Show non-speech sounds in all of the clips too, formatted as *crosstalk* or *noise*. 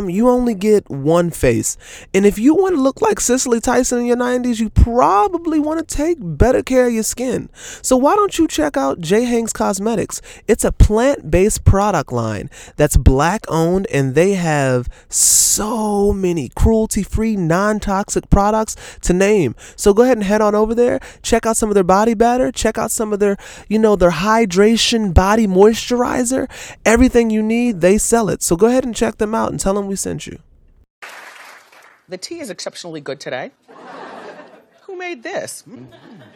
time, you only get one face. And if you want to look like Cicely Tyson in your 90s, you probably want to take better care of your skin. So why don't you check out J. Hanks Cosmetics? It's a plant based product line that's black owned, and they have so many cruelty free, non toxic products to name. So go ahead and head on over there, check out some of their body batter, check out some of their, you know, their hydration body moisturizer. Everything you need, they sell it. So go ahead and check them out and tell them we sent you. The tea is exceptionally good today. Who made this? Mm,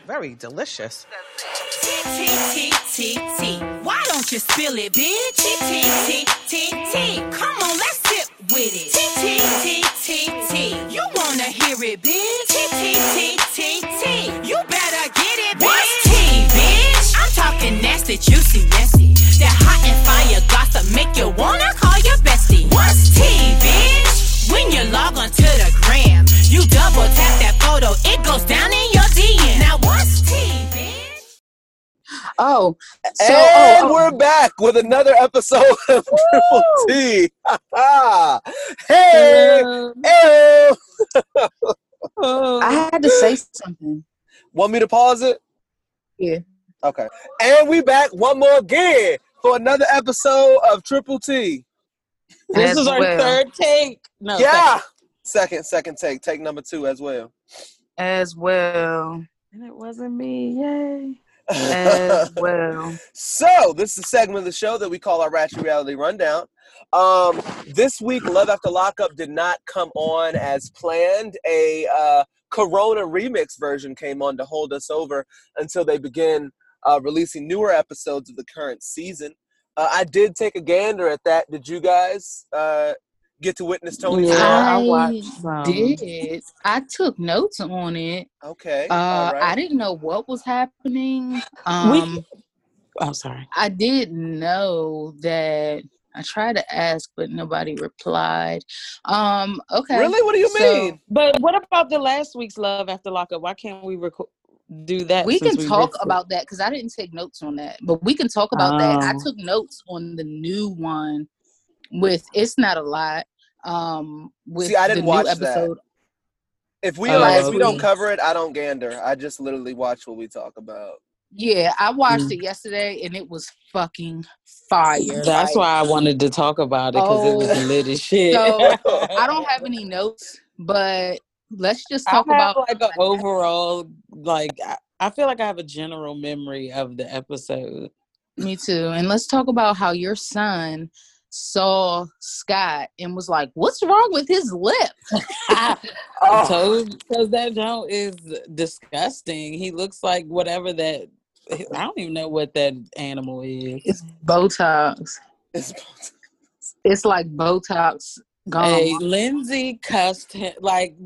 very delicious. Why don't you spill it, bitch? Come on, let's sip with it. You wanna hear it, bitch? You better get it, bitch. What's tea, bitch? I'm talking nasty, juicy, messy. That hot and fire gossip make you wanna call your bestie. What's tea, bitch? When you log on to the gram, you double tap that photo, it goes down in your DM. Now what's tea, bitch? Oh, so and oh, oh, we're back with another episode of Triple T. *laughs* hey, hello. hey. I had to say something. Want me to pause it? Yeah. Okay. And we back one more again for another episode of Triple T. This As is our well. third take. No, yeah. Second, second take. Take number two as well. As well. And it wasn't me. Yay. *laughs* As well. So, this is a segment of the show that we call our Ratchet Reality Rundown. Um, this week, Love After Lockup did not come on as planned. A uh, Corona remix version came on to hold us over until they begin uh, releasing newer episodes of the current season. Uh, I did take a gander at that. Did you guys uh, get to witness Tony's Yeah. I I watched some. did. I took notes on it. Okay. Uh, all I didn't know what was happening. We- Um, Oh, sorry. I did know that I tried to ask, but nobody replied. Um, okay. Really? What do you So, mean? But what about the last week's Love After Lockup? Why can't we reco- do that? we since can talk missed it? about that because I didn't take notes on that, but we can talk about that. I Oh. took notes on the new one with "It's Not a Lot." Um, with See, I didn't the watch new that. If we Oh, don't, if we don't cover it, I don't gander. I just literally watch what we talk about. Yeah, I watched Mm. it yesterday and it was fucking fire. That's like- why I wanted to talk about it because it was Oh. lit as *laughs* shit. So, I don't have any notes, but let's just I talk have about like an overall like I, I feel like I have a general memory of the episode. me too. And let's talk about how your son saw Scott and was like, "What's wrong with his lip?" I *laughs* Oh. told because that joint is disgusting. He looks like whatever that. I don't even know what that animal is. It's Botox. It's, It's like Botox gone. Hey, Lindsay cussed him like.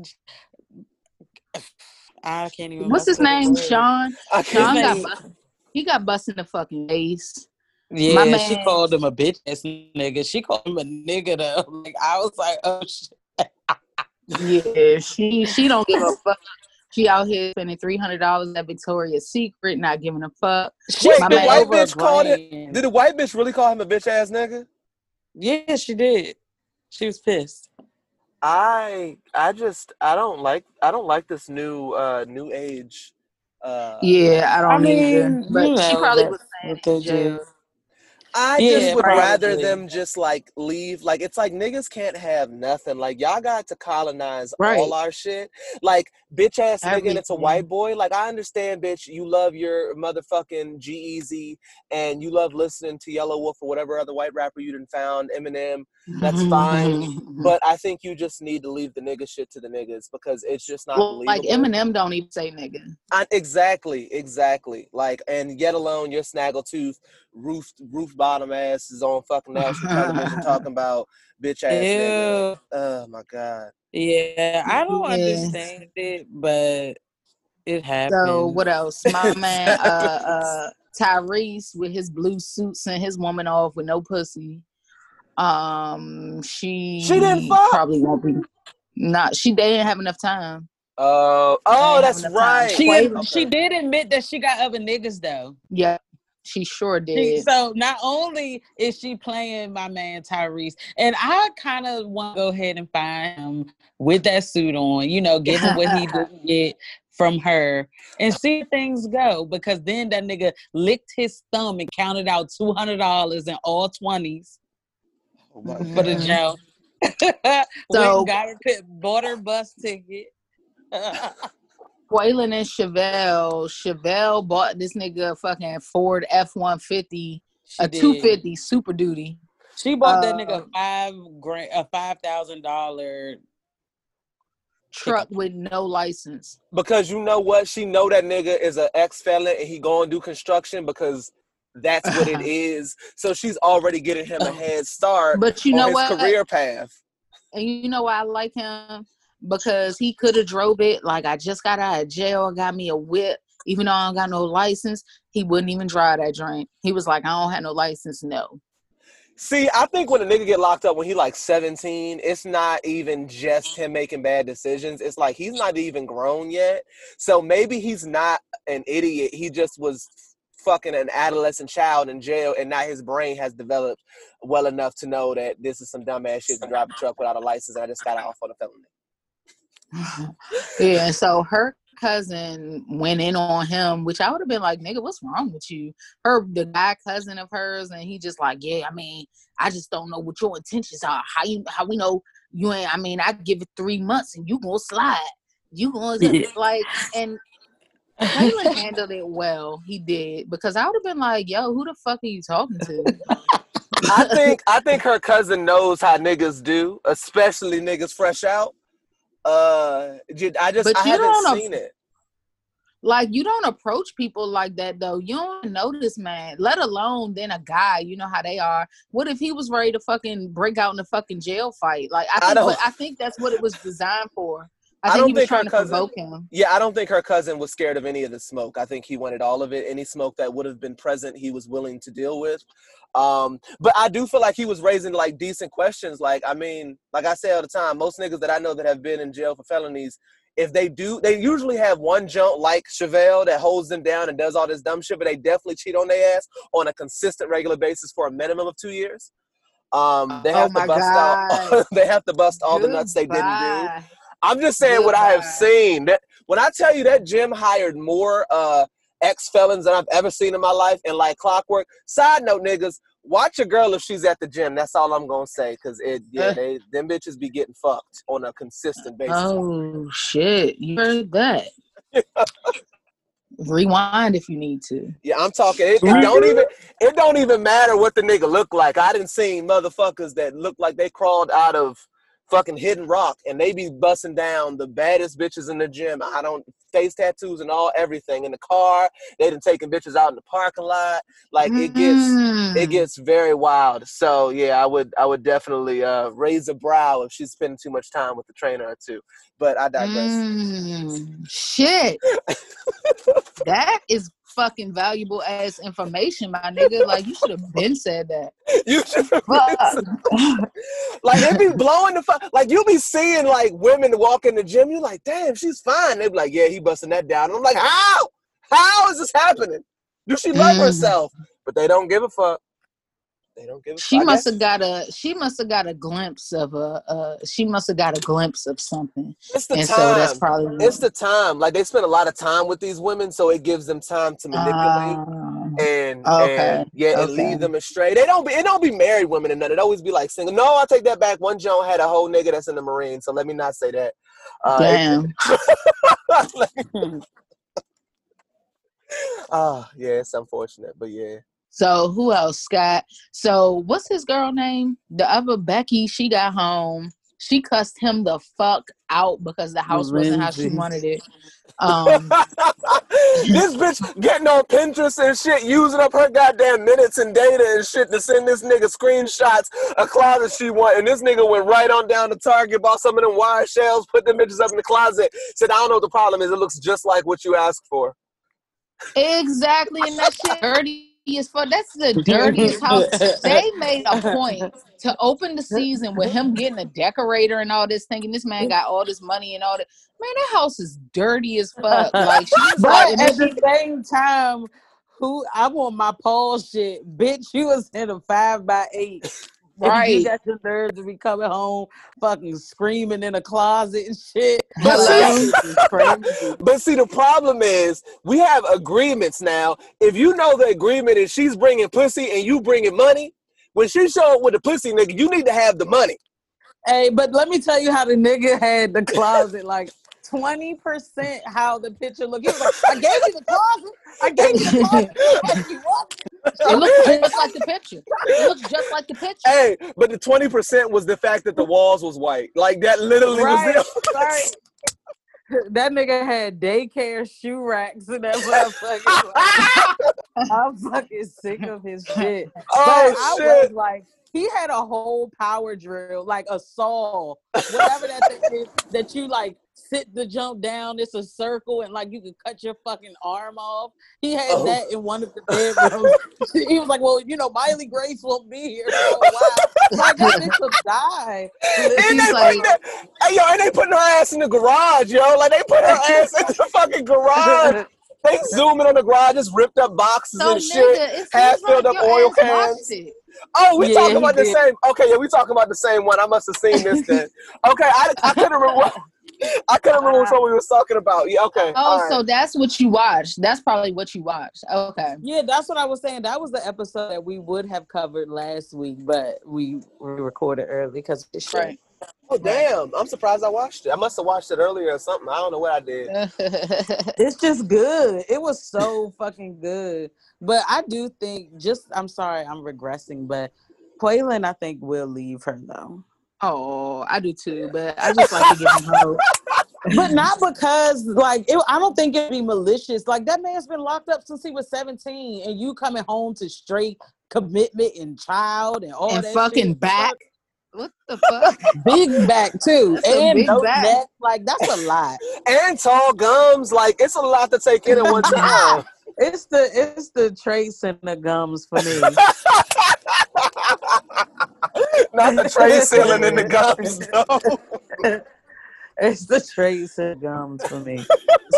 I can't even. What's his name? Sean. I Sean can't. got bust- he got busted in the fucking face. Yeah, My she called him a bitch ass nigga. She called him a nigga though. *laughs* Like I was like, oh shit. Yeah, she she don't give a fuck. She out here spending three hundred dollars at Victoria's Secret, not giving a fuck. She Wait, My the white bitch called it. Did the white bitch really call him a bitch ass nigga? Yeah, she did. She was pissed. I I just I don't like I don't like this new uh new age. Uh, Yeah, I don't I mean, either. But you she know, probably was saying what they in jail. do. I Yeah, just would rather them just like leave. Like it's like niggas can't have nothing. Like y'all got to colonize Right. all our shit. Like bitch ass nigga and it's a white boy. Like I understand, bitch. You love your motherfucking G-Eazy and you love listening to Yelawolf or whatever other white rapper you done found. Eminem. That's fine. *laughs* But I think you just need to leave the nigga shit to the niggas because it's just not well, like. Eminem don't even say nigga. I, exactly, exactly. Like, and yet alone your snaggletooth roof roof bottom ass is on fucking *laughs* national television talking about bitch ass nigga. Oh my god. Yeah, I don't Yeah. understand it, but it happened. So what else? My *laughs* man, uh, uh, Tyrese with his blue suits and his woman off with no pussy. Um, she She didn't fuck? probably won't be. Not she. They didn't have enough time. Oh, oh, that's having time. right. She Wait, she did admit that she got other niggas though. Yeah, She sure did. so not only is she playing my man Tyrese, and I kind of want to go ahead and find him with that suit on, you know, give him what he *laughs* didn't get from her and see things go. Because then that nigga licked his thumb and counted out two hundred dollars in all twenties Oh mm-hmm. for the joke. *laughs* So- Went got her pit, bought her bus ticket. *laughs* Quaylon and Chevelle. Chevelle bought this nigga a fucking Ford F one fifty, a two fifty Super Duty. She bought that Uh, nigga five grand, a five thousand dollar. truck with no license. because you know what? She know that nigga is an ex felon and he going to do construction because that's what it *laughs* is. So she's already getting him a head start But you on know his what? career path. And you know why I like him? Because he could have drove it like I just got out of jail, got me a whip, even though I don't got no license. He wouldn't even drive that drink. He was like, I don't have no license. No. See, I think when a nigga get locked up when he like 17, it's not even just him making bad decisions. It's like he's not even grown yet. So maybe he's not an idiot. He just was fucking an adolescent child in jail and now his brain has developed well enough to know that this is some dumbass shit to drive a truck without a license and I just got off on a felony. *laughs* yeah, so her cousin went in on him, which I would have been like, nigga, what's wrong with you? Her the guy cousin of hers, and he just like, Yeah, I mean, I just don't know what your intentions are. How you how we know you ain't I mean, I give it three months and you gonna slide. You gonna Yeah. *laughs* like and Quaylon handled it well. He did because I would have been like, "Yo, who the fuck are you talking to?" I think I think her cousin knows how niggas do, especially niggas fresh out. Uh, I just But I you haven't seen it. like you don't approach people like that though. You don't know this man, let alone then a guy. You know how they are. What if he was ready to fucking break out in a fucking jail fight? Like I I think, don't- I think that's what it was designed for. I I think don't he was think her trying to cousin- provoke him. Yeah, I don't think her cousin was scared of any of the smoke. I think he wanted all of it. Any smoke that would have been present, he was willing to deal with. Um, but I do feel like he was raising like decent questions. Like, I mean, like I say all the time, most niggas that I know that have been in jail for felonies, if they do, they usually have one junk like Chevelle that holds them down and does all this dumb shit, but they definitely cheat on their ass on a consistent, regular basis for a minimum of two years. Um, they Oh have my to bust out. *laughs* They have to bust all the nuts they didn't do. Goodbye. I'm just saying what I have seen. That when I tell you that gym hired more uh, ex felons than I've ever seen in my life, and like clockwork. Side note, niggas, watch a girl if she's at the gym. That's all I'm gonna say, cause it yeah, Uh. they them bitches be getting fucked on a consistent basis. Oh shit! You heard that? *laughs* Rewind if you need to. Yeah, I'm talking. It, it don't even it don't even matter what the nigga look like. I didn't see motherfuckers that look like they crawled out of fucking hidden rock and they be busting down the baddest bitches in the gym. I don't face tattoos and all everything in the car. They done taking bitches out in the parking lot. Like it gets Mm. it gets very wild. So yeah, I would I would definitely uh, raise a brow if she's spending too much time with the trainer or two. But I digress. Mm, shit. *laughs* that is fucking valuable ass information, my nigga. Like you should have been said that. *laughs* You should Fuck. like they be blowing the fuck. Like you be seeing like women walk in the gym. You're like, damn, she's fine. They be like, yeah, he busting that down. And I'm like, how? How is this happening? Do she love Mm. herself? But they don't give a fuck. They don't give a she must have got a she must have got a glimpse of a uh she must have got a glimpse of something. It's the and time. so that's probably it's the time. Like they spend a lot of time with these women, so it gives them time to manipulate. Um, and, Okay, and yeah, and okay. lead them astray. They don't be it don't be married women and none. It always be like single. No, I take that back. One Joan had a whole nigga that's in the Marine, so let me not say that. Uh, damn. *laughs* *laughs* Ah, yeah, it's unfortunate, but yeah. So who else? Scott. So what's his girl name? The other Becky. She got home. She cussed him the fuck out because the house wasn't how she wanted it. Um, *laughs* this bitch getting on Pinterest and shit, using up her goddamn minutes and data and shit to send this nigga screenshots of closet she want. And this nigga went right on down to Target, bought some of them wire shells, put them bitches up in the closet. Said, I don't know what the problem is. It looks just like what you asked for. exactly, and that shit *laughs* dirty as fuck. That's the *laughs* dirtiest house. *laughs* They made a point to open the season with *laughs* him getting a decorator and all this, thinking this man got all this money and all that. Man, that house is dirty as fuck. Like was like, But at the same time, Who I want my Paul shit, bitch. You was in a five by eight. And Right. you got the nerve to be coming home, fucking screaming in a closet and shit. Hello? This. *laughs* But see, the problem is we have agreements now. If you know the agreement is she's bringing pussy and you bringing money, when she show up with the pussy, nigga, you need to have the money. Hey, but let me tell you how the nigga had the *laughs* closet like. 20% how the picture looked. He was like, I gave you the closet. I gave you the closet. What you want? It looks just like the picture. It looks just like the picture. Hey, but the twenty percent was the fact that the walls was white. Like that literally Right, was it. right. *laughs* That nigga had daycare shoe racks and that motherfucker. *laughs* I'm fucking sick of his shit. But Oh I shit! was like, he had a whole power drill, like a saw, whatever that thing is, that you like sit the jump down. It's a circle, and like you could cut your fucking arm off. He had Oh. that in one of the bedrooms. *laughs* *laughs* he was like, "Well, you know, Miley Grace won't be here for a *laughs* while. Like that bitch will die." And He's they like- putting that, hey yo, and they putting her ass in the garage, yo. Like they put her ass in the fucking garage. They zooming on the garage, just ripped up boxes So and nigga, shit. it half seems filled like up oil cans. Oh, we Yeah, talking about the did. same. Okay, yeah, we talking about the same one. I must have seen this then. Okay, I, I couldn't remember. What, I couldn't remember which one we was talking about. Yeah, okay. Oh, all right. so that's what you watched. That's probably what you watched. Okay. Yeah, that's what I was saying. That was the episode that we would have covered last week, but we we recorded early because of the shit. Right. oh damn, I'm surprised I watched it. I must have watched it earlier or something. I don't know what I did. *laughs* It's just good. It was so fucking good. But I do think just I'm sorry, I'm regressing, but Quaylon, I think will leave her though. Oh, I do too, but I just like to give him hope. *laughs* But not because like it, I don't think it'd be malicious. Like that man's been locked up since he was 17 and you coming home to straight commitment and child and all and that fucking shit. back. What the fuck? *laughs* Big back too. That's and big no back. neck. Like that's a lot. *laughs* And tall gums, like it's a lot to take in at one time. It's the it's the trace and the gums for me. Not the tray *laughs* ceiling and the gums, though. *laughs* it's the trace and gums for me.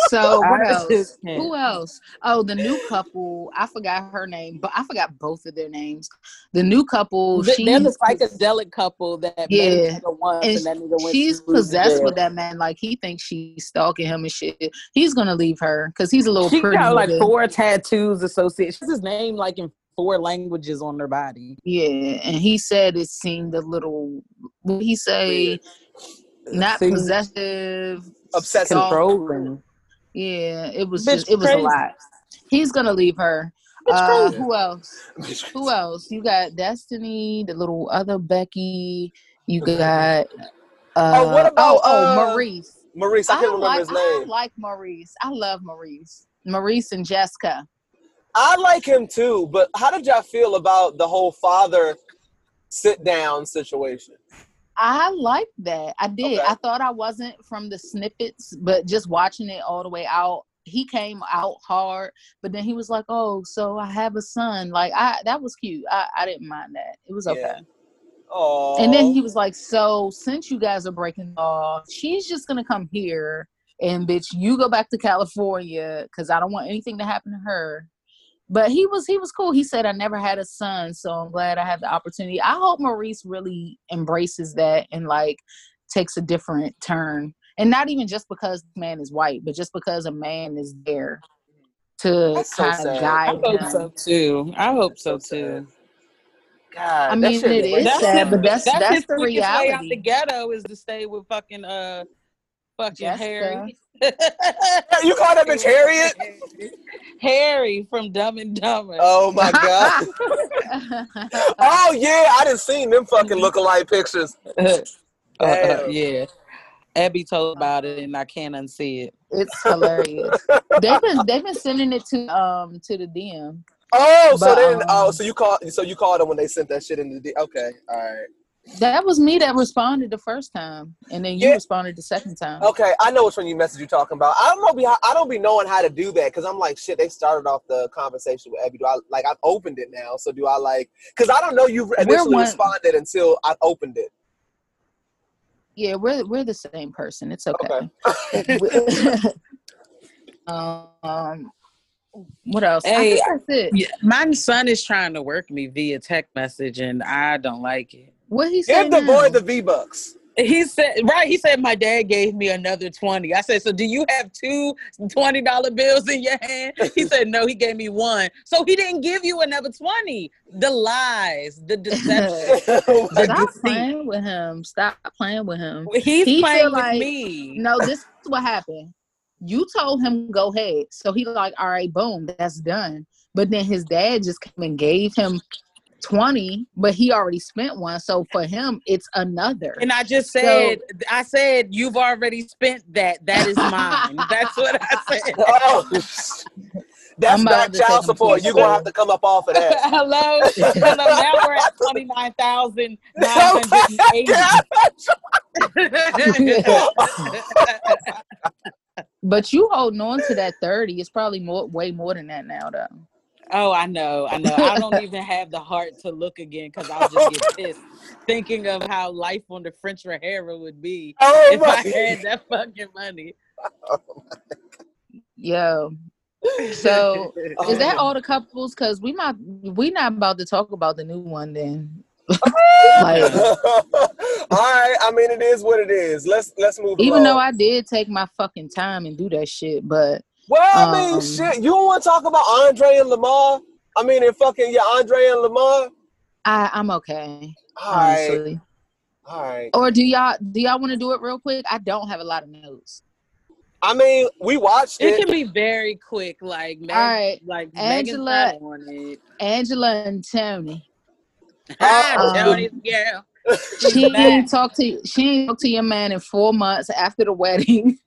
So what else? Who else? Oh, the new couple. I forgot her name, but I forgot both of their names. The new couple. Th- They're the psychedelic couple that Yeah. each once, And and, that nigga she's possessed with that man. Like he thinks she's stalking him and shit. He's gonna leave her because he's a little She pretty. got like nigga. four tattoos associated. She's his name like in four languages on their body. Yeah, and he said it seemed a little. What did he say? Not Seemed possessive, Obsessive. Controlling. Yeah, it was Bitch just it was crazy. a lot. He's gonna leave her. Uh, who else? Who else? You got Destiny, the little other Becky. You got. Uh, Oh, what about, oh, oh, uh, Maurice? Maurice, I can't remember like, his I name. like Maurice. I love Maurice. Maurice and Jessica. I like him too, but how did y'all feel about the whole father sit down situation? I like that. I did. Okay. I thought I wasn't from the snippets, but just watching it all the way out, he came out hard. But then he was like, "Oh, so I have a son." Like I, that was cute. I, I didn't mind that. It was okay. Yeah. Oh, And then he was like, "So since you guys are breaking off, she's just gonna come here, and bitch, you go back to California because I don't want anything to happen to her." But he was he was cool. He said, "I never had a son, so I'm glad I have the opportunity." I hope Maurice really embraces that and like takes a different turn, and not even just because the man is white, but just because a man is there to That's so kind sad. of I guide hope him. so too. I hope so So too. God, I mean, shit it is is like- sad, but that's that's, that's his the quickest way out the ghetto is to stay with fucking uh fucking Jessica. Harry. You call that bitch Harriet? *laughs* Harry from Dumb and Dumber. Oh my god. *laughs* oh yeah, I didn't seen them fucking lookalike pictures. *laughs* Uh, Damn. yeah. Abby told about it and I can't unsee it. It's hilarious. they've been they've been sending it to um to the DM. Oh, so But, then, oh, um, so you called, so you called them when they sent that shit in the D. Okay, all right. That was me that responded the first time, and then you Yeah. responded the second time. Okay, I know which one you message you talking about. I don't know. Be I don't be knowing how to do that because I'm like, shit. They started off the conversation with Abby. Do I like? I've opened it now, so do I like? Because I don't know you initially one- responded until I opened it. Yeah, we're we're the same person. It's okay. Okay. *laughs* *laughs* um, What else? I Hey, think that's it. Yeah, my son is trying to work me via text message, and I don't like it. What he said? Give the now? boy the V Bucks. He said, right, he said, my dad gave me another 20. I said, so do you have two $20 bills in your hand? He *laughs* said, no, he gave me one. So he didn't give you another 20. The lies, the deception. *laughs* The Stop deceit. playing with him. Stop playing with him. He's He playing with like- me. No, this is what happened. You told him go ahead, so he like, all right, boom, that's done. But then his dad just came and gave him twenty, but he already spent one. So for him, it's another. And I just said, I said, you've already spent that. That is mine. *laughs* That's what I said. *laughs* Oh, *laughs* that's I'm not about to take child support. You're gonna have to come up off of that. Hello. Hello. Now we're at twenty nine thousand nine hundred but you holding on to that thirty. It's probably more, way more than that now, though. Oh, I know, I know. I don't even have the heart to look again because I'll just get *laughs* pissed thinking of how life on the French Riviera would be Oh if I my! had that fucking money. *laughs* Oh Yo. So Oh. is that all the couples? Because we not we not about to talk about the new one then. *laughs* like All right. I mean, it is what it is. Let's let's move. On. Even though. I did take my fucking time and do that shit, but Well, I mean, Um, shit. You want to talk about Andrea and Lamar? I mean, and fucking yeah, Andrea and Lamar. I I'm okay. All right, Honestly. all right. Or do y'all do y'all want to do it real quick? I don't have a lot of notes. I mean, we watched It it. can be very quick, like Meg, All right, like Angela- on it. Angela and Tony. *laughs* Um, Tony's girl. *laughs* She back. ain't talked to she ain't talked to your man in four months after the wedding. *laughs*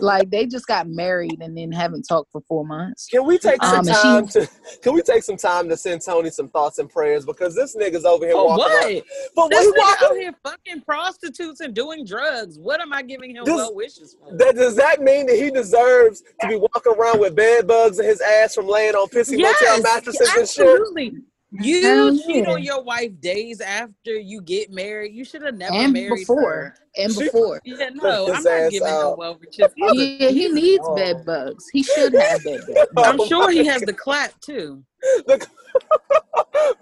like they just got married and then haven't talked for four months. Can we take some Um, and time to? Can we take some time to send Tony some thoughts and prayers because this nigga's over here For walking what? around. But This we nigga out walking. here fucking prostitutes and doing drugs. What am I giving him This- well wishes for? That, does that mean that he deserves to be walking around with bed bugs in his ass from laying on pissy motel mattresses and shit? Absolutely. You Hell cheat yeah. on your wife days after you get married. You should have never And married before. her. And She- before. Yeah, *laughs* no, His I'm not giving out. him well wishes. either. Yeah, he needs Oh. bed bugs. He should have bed bugs. *laughs* I'm *laughs* Oh sure he my has the clap too. The-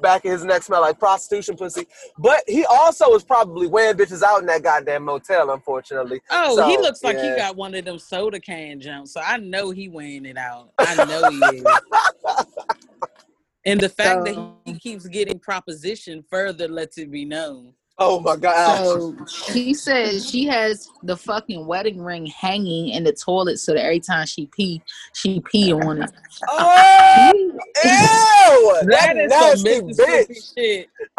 Back of his neck smell like prostitution pussy. But he also is probably wearing bitches out in that goddamn motel, unfortunately. Oh, he looks like yeah. he got one of them soda can jumps. So I know he weighing it out. I know he is. And the fact that he keeps getting proposition further lets it be known. Oh my god. So she says she has the fucking wedding ring hanging in the toilet so that every time she pee, she pee on it. oh, *laughs* ew! That That is some nasty bitch. shit. *laughs*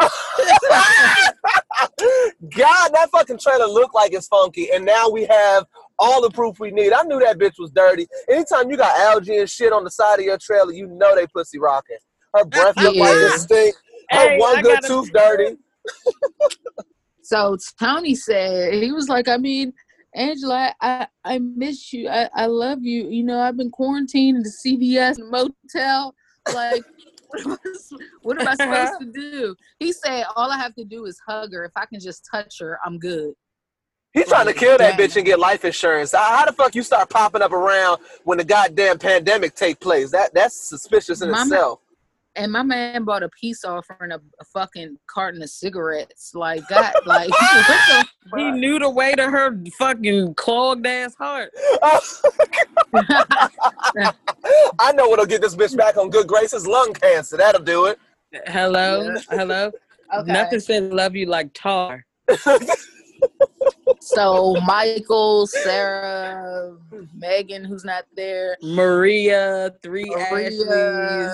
God, that fucking trailer looked like it's funky, and now we have all the proof we need. I knew that bitch was dirty. Anytime you got algae and shit on the side of your trailer, you know they pussy rocking. Her breath look like Yeah. it stink. Her Hey, one I good gotta- tooth dirty. So Tony said he was like, I mean, Angela, I, I miss you. I, I love you. You know, I've been quarantined in the CVS motel. Like, *laughs* what am, I, what am I supposed *laughs* to do? He said, all I have to do is hug her. If I can just touch her, I'm good. He's trying to kill that bitch and get life insurance. How, how the fuck you start popping up around when the goddamn pandemic take place? That that's suspicious in My ma- itself. And my man bought a peace offering a, a fucking carton of cigarettes. Like, God, *laughs* like, what the *laughs* He knew the way to her fucking clogged ass heart. *laughs* I know what'll get this bitch back on good graces. Lung cancer. That'll do it. Hello, Yeah. hello. Okay. Nothing said love you like tar. So Michael, Sarah, Megan, who's not there, Maria, three Maria, Ashleys,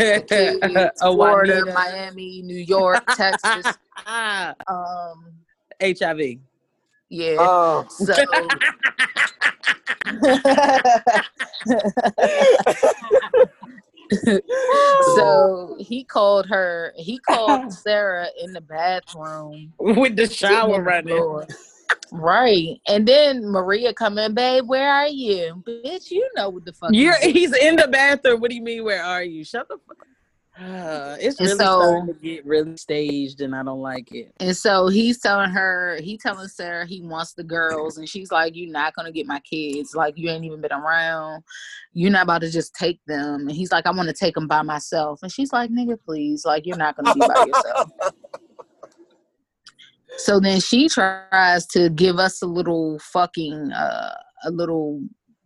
okay, *laughs* a Florida, Miami, New York, Texas. *laughs* Um, HIV. yeah. Oh. So *laughs* *laughs* so oh. he called her. He called *laughs* Sarah in the bathroom. With the shower running. floor. Right, and then Maria come in, babe. Where are you, bitch? You know what the fuck? you You're he's in the bathroom. What do you mean? Where are you? Shut the fuck Uh, it's And really so- starting to get really staged, and I don't like it. And so he's telling her, he telling Sarah he wants the girls, and she's like, "You're not gonna get my kids. Like you ain't even been around. You're not about to just take them." And he's like, "I want to take them by myself." And she's like, "Nigga, please. Like you're not gonna be by yourself." So then she tries to give us a little fucking, uh, a little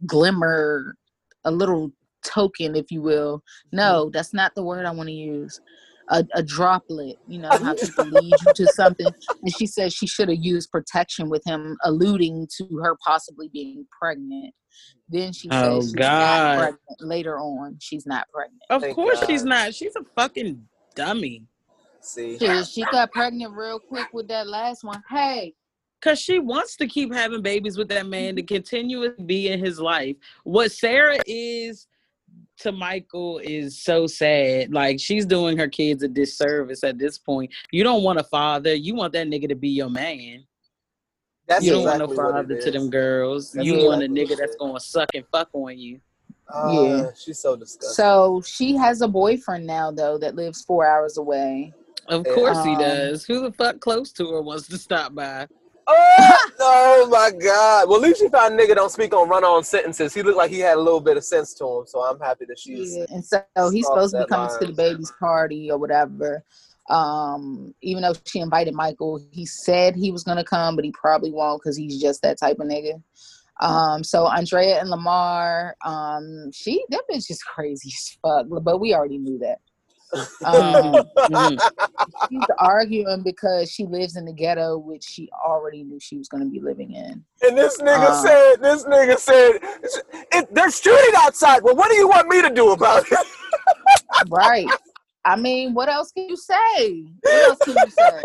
glimmer, a little token, if you will. No, mm-hmm. that's not the word I want to use. A, a droplet, you know, how *laughs* people lead you to something. And she says she should have used protection with him, alluding to her possibly being pregnant. Then she says Oh, she's God. not pregnant. Later on, she's not pregnant. Of Thank course she's not. She's a fucking dummy. See, She, she got pregnant real quick with that last one. Hey, Cause she wants to keep having babies with that man to mm-hmm. continuously be in his life. What Sarah is to Michael is so sad. Like she's doing her kids a disservice at this point. You don't want a father. You want that nigga to be your man. that's you don't exactly want no father to them girls. That's you want a nigga that's gonna suck and fuck on you. Uh, Yeah. she's so disgusting. so she has a boyfriend now though that lives four hours away. Of Yeah. course he Um, does. Who the fuck close to her wants to stop by? *laughs* Oh, oh my God! Well, at least she found a nigga don't speak on run-on sentences. He looked like he had a little bit of sense to him, so I'm happy that she's. Yeah, and so he's supposed to be coming to the baby's party or whatever. Um, even though she invited Michael, he said he was gonna come, but he probably won't because he's just that type of nigga. Um, so Andrea and Lamar, um, she that bitch is *laughs* crazy as fuck, but we already knew that. Um, Mhm, mhm. she's arguing because she lives in the ghetto, which she already knew she was gonna be living in. And this nigga Uh. said, "This nigga said, it, they're shooting outside. Well, what do you want me to do about it?" *laughs* Right. I mean, what else can you say? What else can you say?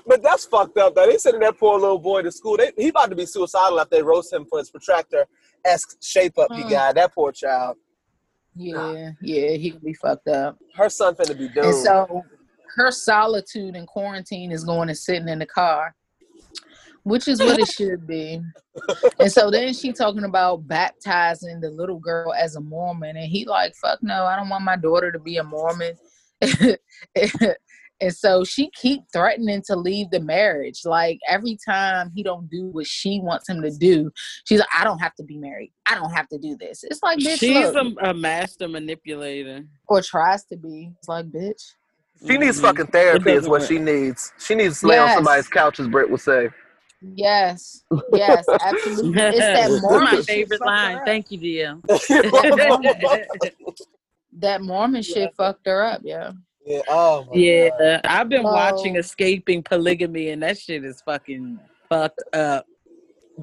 *laughs* but that's fucked up. Though they sending that poor little boy to school. They, he about to be suicidal after they roast him for his protractor esque shape up he Mm. got. That poor child. Yeah, yeah, he could be fucked up. Her son finna be doomed. And so her solitude in quarantine is going and sitting in the car, which is what it should be. *laughs* And so then she talking about baptizing the little girl as a Mormon, and he like, fuck no, I don't want my daughter to be a Mormon. *laughs* and so she keep threatening to leave the marriage. Like every time he don't do what she wants him to do, she's like, I don't have to be married. I don't have to do this. It's like, bitch, She's look. a, a master manipulator. or tries to be. It's like, bitch. she needs Mhm. fucking therapy, is what doesn't she needs. She needs to lay on somebody's couch, as Britt would say. Yes, yes, absolutely. It's that That's Mormon my favorite line. Thank you, dear. *laughs* That Mormon shit fucked her up, yeah. Yeah. Oh. My God. yeah, I've been watching Escaping Polygamy, and that shit is fucking fucked up.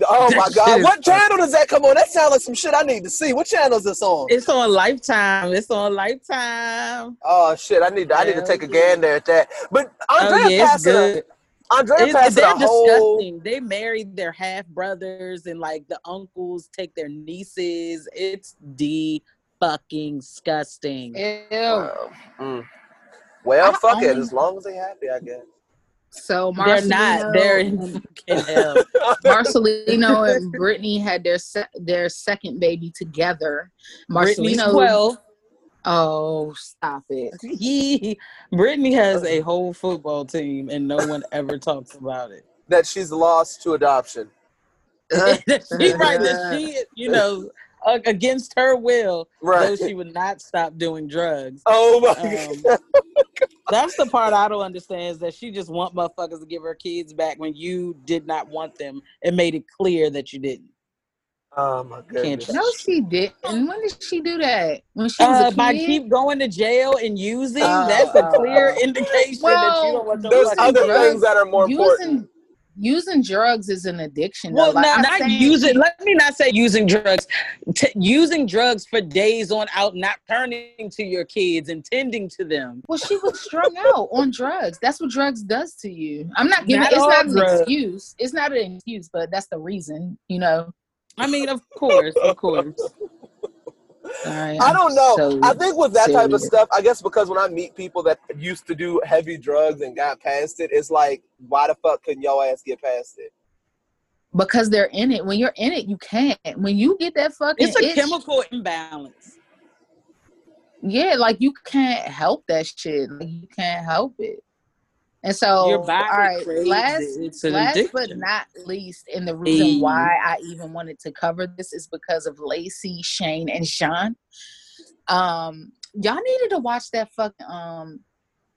Oh my God! What channel does that come on? That sounds like some shit I need to see. What channel is this on? It's on Lifetime. It's on Lifetime. Oh shit! I need to, I need to take a gander at that. But Oh Andrea yeah, it's passing, a, Andrea It's, passing they're a whole. disgusting. They married their half brothers, and like the uncles take their nieces. It's the fucking disgusting. Ew. Wow. Mm. Well, I fuck it. only- As long as they happy, I guess. So They're not. Marcelino, They're in fucking hell. Marcelino and Brittany had their se- their second baby together. Brittany's Marcelino, twelve. oh stop it! *laughs* He, Brittany has a whole football team, and no one ever talks about it. that she's lost to adoption. *laughs* she right that *laughs* she, you know, against her will, Right. though she would not stop doing drugs. Oh my Um, God. That's the part I don't understand is that she just want motherfuckers to give her kids back when you did not want them and made it clear that you didn't. Oh my goodness. Can't No, she didn't. When did she do that? When she was Uh, a by keep going to jail and using, Oh, that's a oh, clear indication that you Well, don't want your There's other drugs- things that are more important. Using using drugs is an addiction. Well, Like, no, I'm not saying- using. Let me not say using drugs. T- using drugs for days on out, not turning to your kids and tending to them. Well, she was strung out on drugs. That's what drugs does to you. I'm not giving. Not it's all not an drugs. excuse. It's not an excuse, but that's the reason. You know. I mean, of course, of course. All right, I don't know. so I think with that type of stuff, I guess because when I meet people that used to do heavy drugs and got past it, it's like, why the fuck couldn't your ass get past it? because they're in it. When you're in it, you can't. When you get that fucking It's a itch, chemical imbalance. yeah, like you can't help that shit. Like you can't help it. And so, all right, last, last but not least, and the reason why I even wanted to cover this is because of Lacey, Shane, and Sean. Um, y'all needed to watch that fucking um.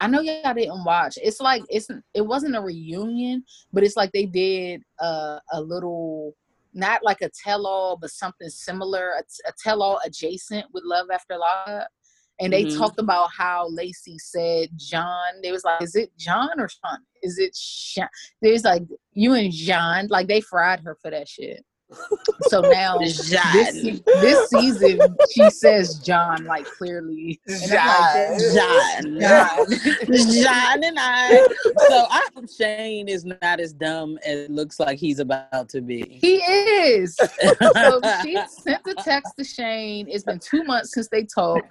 I know y'all didn't watch. It's like it's it wasn't a reunion, but it's like they did uh, a little not like a tell all, but something similar, a, a tell all adjacent with Love After Love. And they Mhm. talked about how Lacey said John. They was like, is it John or Sean? Is it Sean? There's like you and John, like they fried her for that shit. So now *laughs* this, this season she says John like clearly. I'm like, John. John. John and I. So I hope Shane is not as dumb as it looks like he's about to be. He is. *laughs* so she sent the text to Shane. It's been two months since they talked.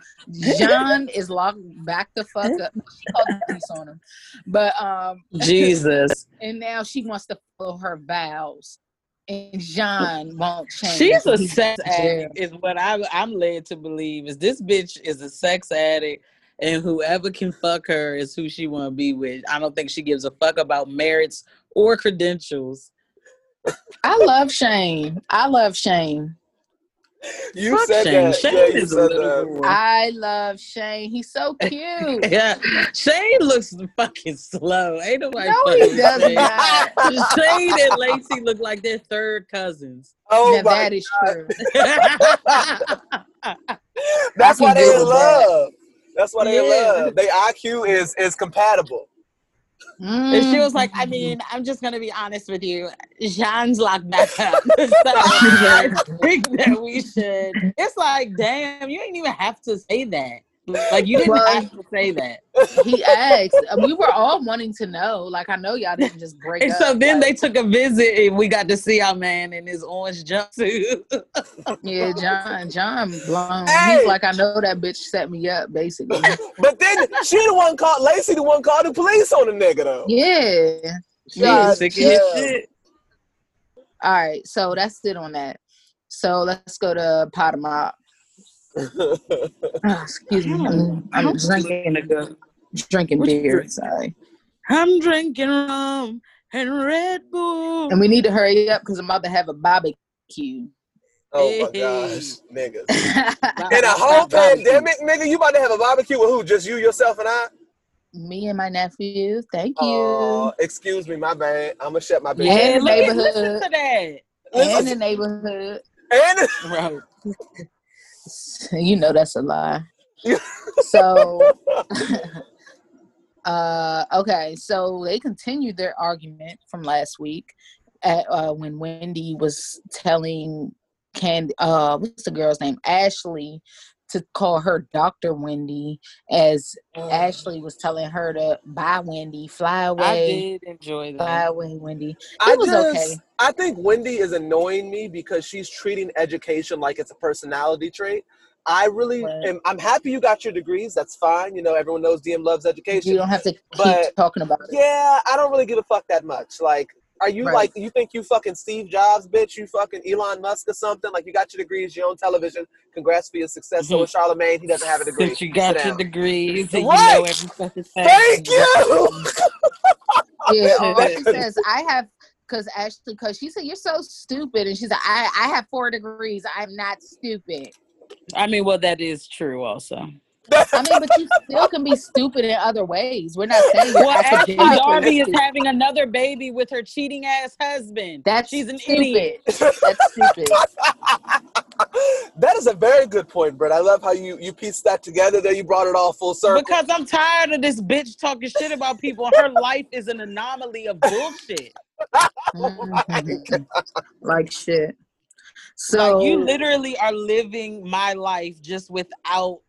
John is locked back the fuck up. She called the police on him. But um Jesus. *laughs* and now she wants to follow her vows. And John won't change. She's a sex addict, is what I'm, I'm led to believe. Is this bitch is a sex addict, and whoever can fuck her is who she want to be with. I don't think she gives a fuck about merits or credentials. I love Shane. I love Shane. You Fuck said Shane. that. Shane yeah, is a little I love Shane. He's so *laughs* cute. Yeah, Shane looks fucking slow. Ain't nobody No, he does Shane. not. Shane and Lacey look like they're third cousins. Oh now my! that is true. *laughs* That's I why they deal in with that. love. That's why they in Yeah. love. Their IQ is is compatible. And she was like, I Mhm. mean, I'm just gonna be honest with you. Jean's locked back up. *laughs* so *laughs* I think that we should. It's like, damn, you ain't even have to say that. Like you didn't Well- have to say that. he asked. We were all wanting to know. Like I know y'all didn't just break And up. so then like, they took a visit and we got to see our man in his orange jumpsuit. Yeah, John, John blown. Hey! He's like, I know that bitch set me up, basically. *laughs* But then she the one called Lacey the one called the police on the nigga though. yeah. Yeah, God sick of his damn. shit. All right, so that's it on that. So let's go to pot of mop. Oh, *laughs* excuse me. I'm, I'm drinking drinking What beer. drink? Sorry. I'm drinking rum and Red Bull. And we need to hurry up because I'm about to have a barbecue. oh my Hey. gosh, niggas. *laughs* Bye, In a whole bye, pandemic, nigga, you about to have a barbecue with who? Just you, yourself, and I? Me and my nephew. Thank you. Oh, excuse me, my bad. I'm gonna shut my bitch. Yeah, And the neighborhood. listen to that. and the neighborhood. and Right. *laughs* *laughs* You know that's a lie. so *laughs* uh okay so they continued their argument from last week at, uh, when wendy was telling candy uh what's the girl's name ashley to call her dr wendy as mm. ashley was telling her to buy wendy fly away. I did enjoy that. fly away wendy I was just, okay. I think Wendy is annoying me because she's treating education like it's a personality trait. I really Right. am. I'm happy you got your degrees. That's fine. You know, everyone knows DM loves education. you don't have to keep But- talking about it Yeah, I don't really give a fuck that much. Like, are you Right. like you think you fucking Steve Jobs, bitch? You fucking Elon Musk or something? Like you got your degrees, you own television. Congrats for your success. So mm-hmm. is Charlemagne. He doesn't have a degree. Since you got Sit your down. degrees and Right. you know every fucking thing. Thank you. *laughs* Yeah, all she says, I have, because Ashley, because she said, You're so stupid. And she said, I, I have four degrees. I'm not stupid. I mean, well, that is true also. I mean, but you still can be stupid in other ways. We're not saying you're Well, Ashley academically Darby is having another baby with her cheating ass husband. That's She's an stupid. idiot. That's stupid. *laughs* that is a very good point, Brett. I love how you you pieced that together. There, you brought it all full circle. Because I'm tired of this bitch talking shit about people. Her life is an anomaly of bullshit. Mhm. like shit. So like you literally are living my life just without.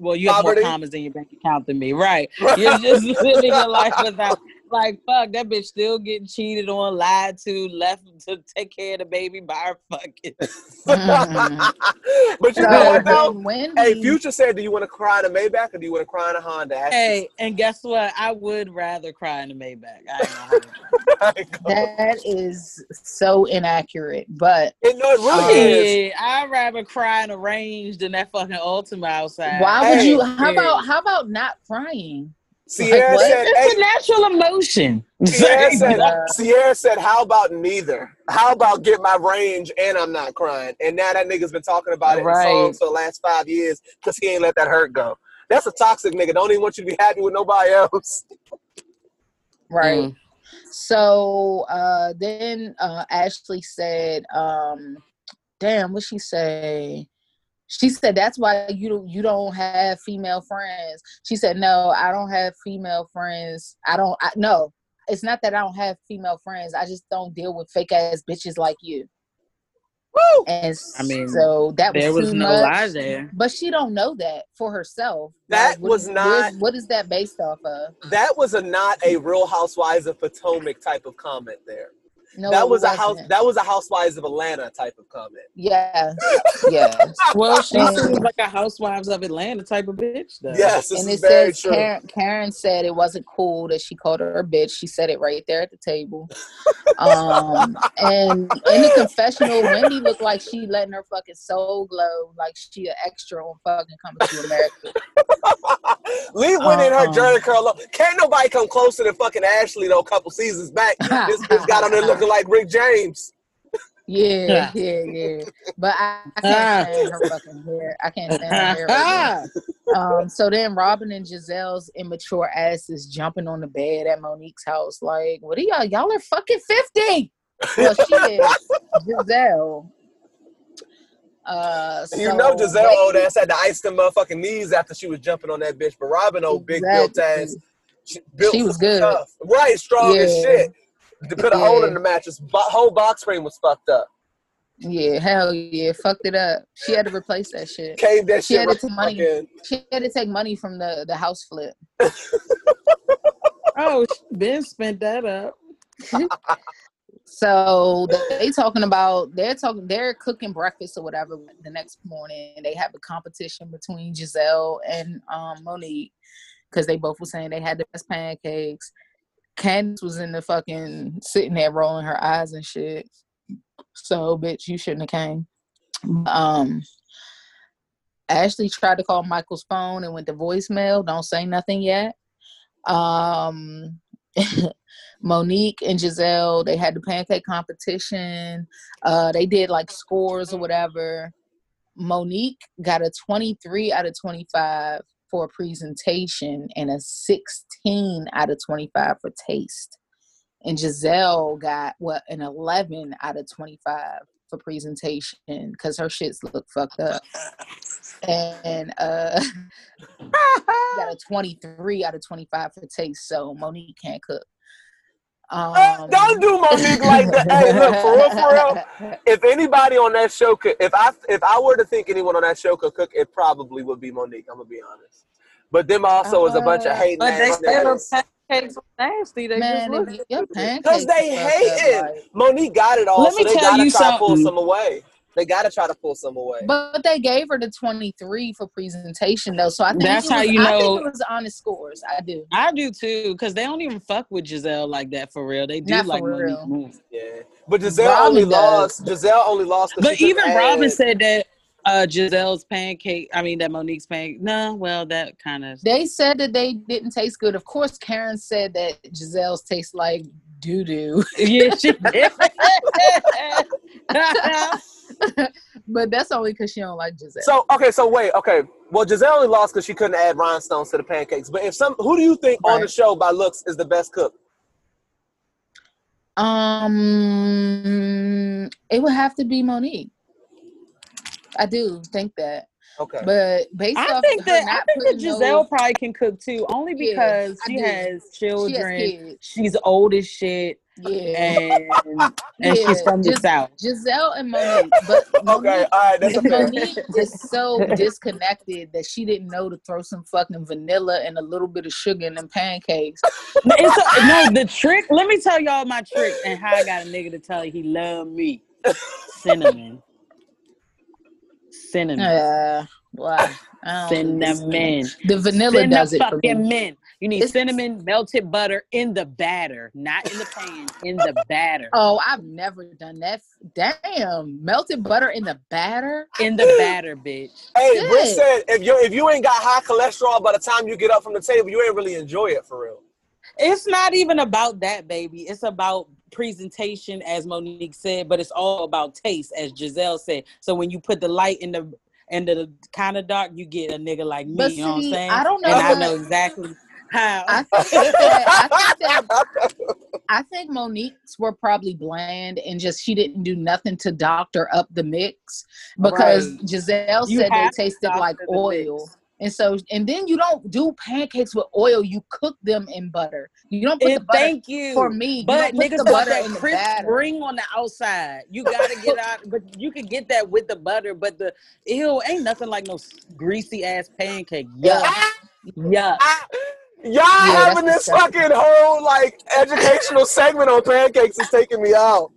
Well, you have Poverty. more commas in your bank account than me, right? *laughs* You're just living your life without like fuck that bitch still getting cheated on, lied to, left to take care of the baby by her fucking. Mm-hmm. *laughs* but you So know what though? then Wendy, Hey, Future said, "Do you want to cry in a Maybach or do you want to cry in a Honda?" Ashley hey, and guess what? I would rather cry in a Maybach. I ain't gonna hold you. *laughs* said, that is so inaccurate. But It- no, it really um, is. I'd rather cry in a range than that fucking Altima outside. why would Hey. you? How Yeah. about how about not crying? Ciara what? said, It's hey, a natural emotion. *laughs* Ciara said, Uh, Ciara said, how about neither? How about get my range and I'm not crying? And now that nigga's been talking about it Right. in songs for the last five years because he ain't let that hurt go. That's a toxic nigga. Don't even want you to be happy with nobody else. *laughs* Right. Mm. So uh then uh Ashley said, um, damn, what she say? She said that's why you don't you don't have female friends. She said, No, I don't have female friends. I don't I no, it's not that I don't have female friends. I just don't deal with fake ass bitches like you. Woo! And I mean, so that was There was too no much. lie there. But she don't know that for herself. That what was not- what is- what is that based off of? That was a not a Real Housewives of Potomac type of comment there. No, that was a house. That was a Housewives of Atlanta type of comment. Yeah, *laughs* yeah. Well, she seems like a Housewives of Atlanta type of bitch, though. Yes, this and is it very says true. Karen, Karen said it wasn't cool that she called her a bitch. She said it right there at the table. *laughs* Um, and in the confessional, Wendy looked like she letting her fucking soul glow, like she an extra on fucking Coming to America. *laughs* Lee went in her Uh-uh. Jheri curl up. Can't nobody come closer than fucking Ashley though. A couple seasons back, this bitch got on there looking like Rick James. Yeah, yeah, yeah. But I, I can't stand her fucking hair. I can't stand her hair. Right now. *laughs* Um, so then Robin and Giselle's immature asses jumping on the bed at Monique's house. Like, what are y'all? Y'all are fucking 50. Well, she is. *laughs* Giselle. Uh, you so know Giselle they- old ass had to ice them motherfucking knees after she was jumping on that bitch. But Robin old big built Exactly. ass. She, built She was good. Tough. Right, strong as shit. To put a hole Yeah. in the mattress, bo- whole box frame was fucked up. Yeah, hell yeah, fucked it up. She had to replace that shit. Caved that She shit had right to take money. fucking- She had to take money from the the house flip. *laughs* Oh, Ben spent that up. *laughs* So they talking about they're talking they're cooking breakfast or whatever the next morning. They have a competition between Giselle and um, Monique because they both were saying they had the best pancakes. Candace was in the fucking sitting there rolling her eyes and shit. So bitch, you shouldn't have came. Um, Ashley tried to call Michael's phone and went to voicemail. Don't say nothing yet. Um, *laughs* Monique and Giselle, they had the pancake competition. Uh, they did like scores or whatever. Monique got a 23 out of 25 for presentation and a 16 out of 25 for taste. And Giselle got what an 11 out of 25 for presentation because her shits look fucked up. And uh *laughs* got a 23 out of 25 for taste, so Monique can't cook. Uh, Um, don't do Monique like that. Hey, look, for real, for real. *laughs* If anybody on that show could, if I if I were to think anyone on that show could cook, it probably would be Monique. I'm gonna be honest. But them also is a bunch of Uh, hating But they ass say pancakes nasty. They Man, just if look your stupid. pancakes they are fucked up, hating. like- Monique got it all, Let so me they tell gotta you try to pull something. some away. They gotta try to pull some away. But they gave her the 23 for presentation though, so I think That's it how you I know- think it was honest scores. I do. I do too, because they don't even fuck with Giselle like that for real. They do Not like Monique real. moves. yeah, but Giselle Robin only does. lost. Giselle only lost. 'cause But even Robin add- said that uh Giselle's pancake, I mean that Monique's pancake. No, well that kind of They said that they didn't taste good. Of course, Karen said that Giselle's taste like doo doo. Yeah, she *laughs* did. *laughs* *laughs* but that's only because she don't like Giselle. So okay, so wait, okay. Well, Giselle only lost because she couldn't add rhinestones to the pancakes. But if some, who do you think on the show by looks is the best cook? Um, it would have to be Monique. I do think that Okay. But based I off think that I think that putting no- Giselle probably can cook too, only because I she do. has she has children. kids. She's old as shit, Yeah. and *laughs* and Yeah, she's from the just- south. Giselle and Monique. But *laughs* okay. All right. That's fair. Monique is so *laughs* disconnected that she didn't know to throw some fucking vanilla and a little bit of sugar in them pancakes. No, it's a, no, the trick. Let me tell y'all my trick and how I got a nigga to tell you he love me. Cinnamon. Cinnamon. Uh, why? I don't know. Cinnamon. The vanilla does it for me. fucking mint. You need It's- cinnamon, melted butter in the batter, not in the pan, in the batter. *laughs* Oh, I've never done that. Damn, melted butter in the batter. In the batter, bitch. Hey, Shit. Britt said if you if you ain't got high cholesterol by the time you get up from the table, you ain't really enjoy it for real. It's not even about that, baby. It's about presentation, as Monique said, but it's all about taste, as Giselle said. So when you put the light in the in the kind of dark, you get a nigga like me. But you know what I'm saying? I don't know And I know exactly how. I think that, I think that *laughs* I think Monique's were probably bland and just she didn't do nothing to doctor up the mix because Right. Giselle You said they tasted like oil. mix. And so, and then you don't do pancakes with oil. You cook them in butter. You don't put And the butter. thank you. for me, but put niggas the butter that in crisp batter. ring on the outside. You gotta get *laughs* out, but you can get that with the butter. But the ew ain't nothing like no greasy ass pancake. Yuck, ah! yuck. Ah! Y'all Yeah, having that's this fucking whole like educational *laughs* segment on pancakes is taking me out.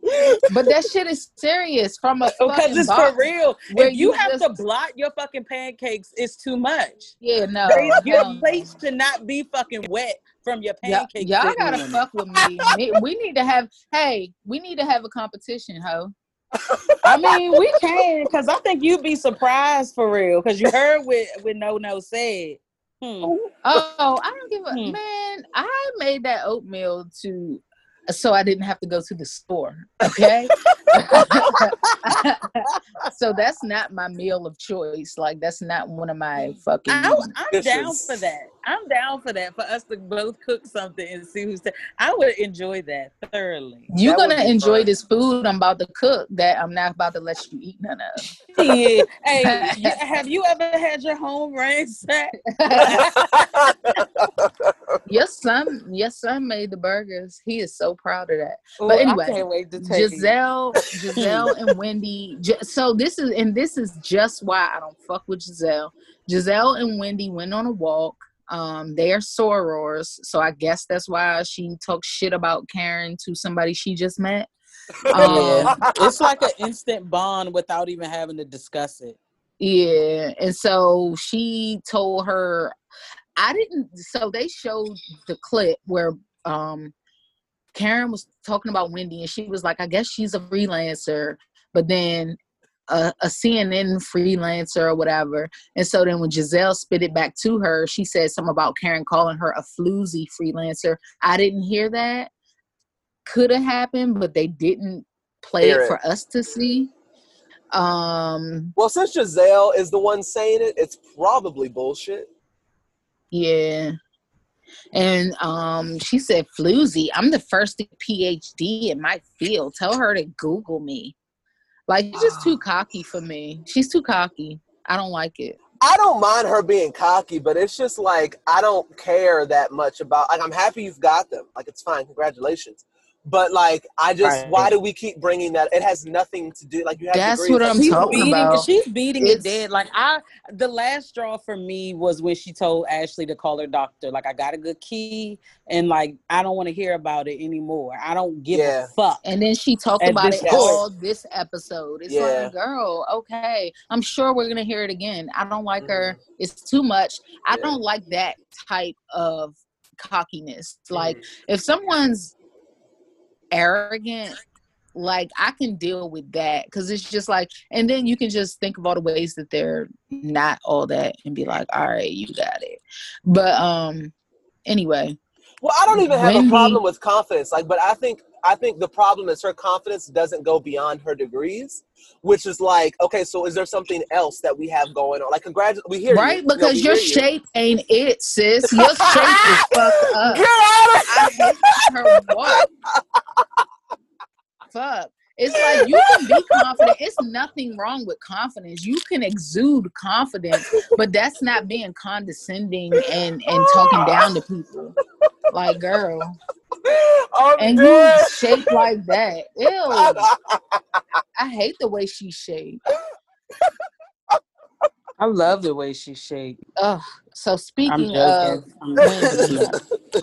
But that shit is serious from a oh, Because it's for real. If you, you have to just- blot your fucking pancakes, it's too much. Yeah, no. They- your hell no. plates should not be fucking wet from your Y'all, pancakes. y'all gotta fuck with me. Me- We need to have. Hey, we need to have a competition, ho. I mean, we can, because I think you'd be surprised for real. Because you heard what what No No said. Hmm. Oh, I don't give a Hmm. man. I made that oatmeal to so I didn't have to go to the store. *laughs* Okay. *laughs* so that's not my meal of choice. Like that's not one of my fucking. I, I'm down is- for that. I'm down for that. For us to both cook something and see who's. T- I would enjoy that thoroughly. You're That gonna enjoy fun. this food I'm about to cook that I'm not about to let you eat none of. Yeah. *laughs* Hey, *laughs* have you ever had your home ransacked? *laughs* your son, your son made the burgers. He is so proud of that. Ooh, But anyway, I can't wait to taste. Giselle, Giselle and Wendy. So this is, and this is just why I don't fuck with Giselle. Giselle and Wendy went on a walk. Um, they are sorors, so I guess that's why she talked shit about Karen to somebody she just met. Um, Yeah, *laughs* it's like an instant bond without even having to discuss it. Yeah, and so she told her, I didn't. So they showed the clip where um Karen was talking about Wendy, and she was like, I guess she's a freelancer, but then a, a CNN freelancer or whatever. And so then when Giselle spit it back to her, she said something about Karen calling her a floozy freelancer. I didn't hear that. Could have happened, but they didn't play Hear it it. for us to see. Um well, since Giselle is the one saying it, it's probably bullshit. Yeah. And um, she said, Floozy, I'm the first PhD in my field. Tell her to Google me. Like, she's just too cocky for me. She's too cocky. I don't like it. I don't mind her being cocky, but it's just like I don't care that much about. Like I'm happy you've got them. Like it's fine, congratulations. But like I just, Right. why do we keep bringing that? It has nothing to do. Like you have. That's what I'm she's talking beating, about. She's beating It's- it dead. Like I, the last straw for me was when she told Ashley to call her doctor. Like I got a good key, and like I don't want to hear about it anymore. I don't give Yeah. a fuck. And then she talked At about this it all this episode. It's Yeah. like, girl, okay. I'm sure we're gonna hear it again. I don't like her. It's too much. I Mm-hmm. Yeah. don't like that type of cockiness. Like Mhm. if someone's arrogant, like I can deal with that because it's just like, and then you can just think of all the ways that they're not all that and be like, all right, you got it. But um, anyway, Well, I don't even have Wendy- a problem with confidence. Like, but I think I think the problem is her confidence doesn't go beyond her degrees, which is like, okay, so is there something else that we have going on? Like, congratulations, we hear right? you. You know, Because your hear you. shape ain't it, sis. Your *laughs* shape is fucked up. Get out of I hate her walk. *laughs* Fuck. It's like you can be confident. It's nothing wrong with confidence. You can exude confidence, but that's not being condescending and and talking down to people. Like, girl, I'm and you shape like that. *laughs* Ew. I hate the way she shakes. I love the way she shake. Ugh. So speaking of Wendy,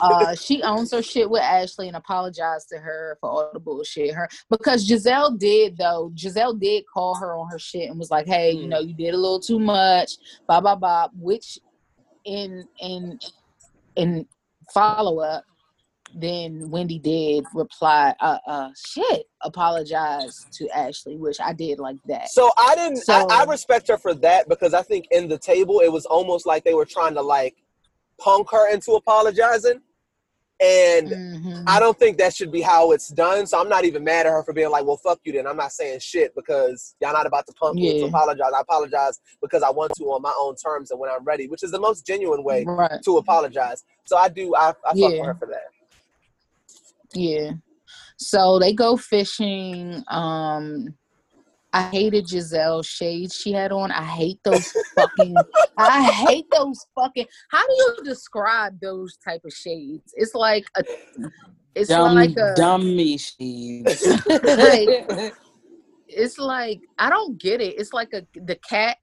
uh, she owns her shit with Ashley and apologized to her for all the bullshit. Her because Giselle did though. Giselle did call her on her shit and was like, "Hey, you know, you did a little too much." Blah blah blah. Which in in in follow up, then Wendy did reply, "Uh, uh, shit, apologize to Ashley," which I did like that. So I didn't. So- I, I respect her for that because I think in the table it was almost like they were trying to like punk her into apologizing, and Mhm. I don't think that should be how it's done. So I'm not even mad at her for being like, "Well, fuck you." Then I'm not saying shit because y'all not about to punk me to apologize. I apologize because I want to on my own terms and when I'm ready, which is the most genuine way Right. to apologize. So I do. I, I fuck Yeah. with her for that. Yeah. So they go fishing. Um I hated Giselle's shades she had on. I hate those fucking *laughs* I hate those fucking how do you describe those type of shades? It's like a it's dumb, like a dummy shades. *laughs* Like- *laughs* it's like I don't get it. It's like a the cat,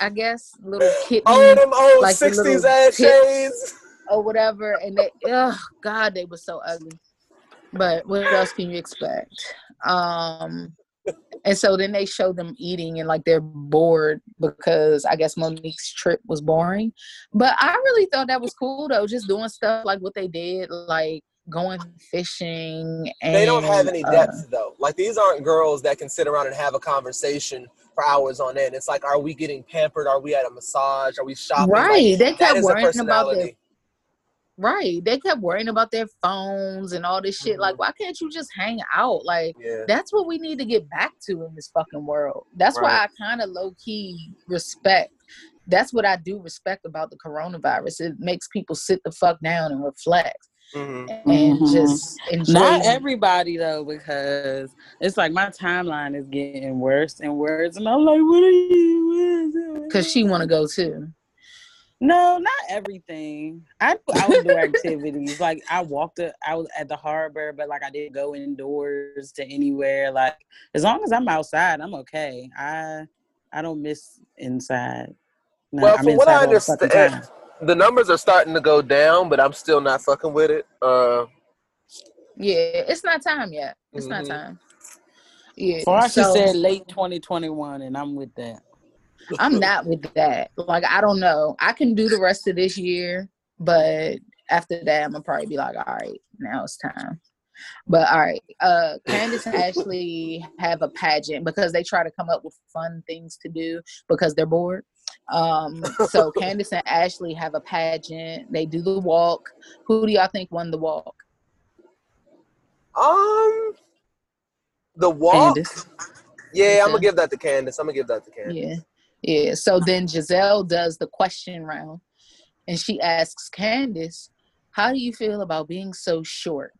I guess, little kitten Oh, them old '60s little ass shades. or whatever. And they, oh God, they were so ugly. But what else can you expect? Um, and so then they show them eating and like they're bored because I guess Monique's trip was boring. But I really thought that was cool though, just doing stuff like what they did, like going fishing. And, They don't have any uh, depth though. Like these aren't girls that can sit around and have a conversation for hours on end. It's like, are we getting pampered? Are we at a massage? Are we shopping? Like, right. they kept worrying about their. Right. They kept worrying about their phones and all this shit. Like, Mhm. why can't you just hang out? Like Yeah. that's what we need to get back to in this fucking world. That's why I kind of low key respect. That's what I do respect about the coronavirus. It makes people sit the fuck down and reflect hmm and Mhm. just enjoy. Not everybody though, because it's like my timeline is getting worse and worse, and I'm like, what are you? Cause she want to go too. No, *laughs* not everything. I do outdoor activities. Like I walked. A, I was at the harbor, but like I didn't go indoors to anywhere. Like as long as I'm outside, I'm okay. I I don't miss inside. No, Well, I'm from what I inside the understand, the numbers are starting to go down, but I'm still not fucking with it. Uh, Yeah, it's not time yet. It's not Mhm. time. Yeah. Farasha so- said late 2021, and I'm with that. I'm not with that. Like I don't know. I can do the rest of this year, but after that, I'm gonna probably be like, all right, now it's time. But all right, uh, Candace and Ashley have a pageant because they try to come up with fun things to do because they're bored. Um, so *laughs* Candace and Ashley have a pageant. They do the walk. Who do y'all think won the walk? um, the walk. Candace. Yeah, I'm gonna give that to Candace. I'm gonna give that to Candace. Yeah. Yeah. So then Giselle does the question round and she asks Candace, How do you feel about being so short?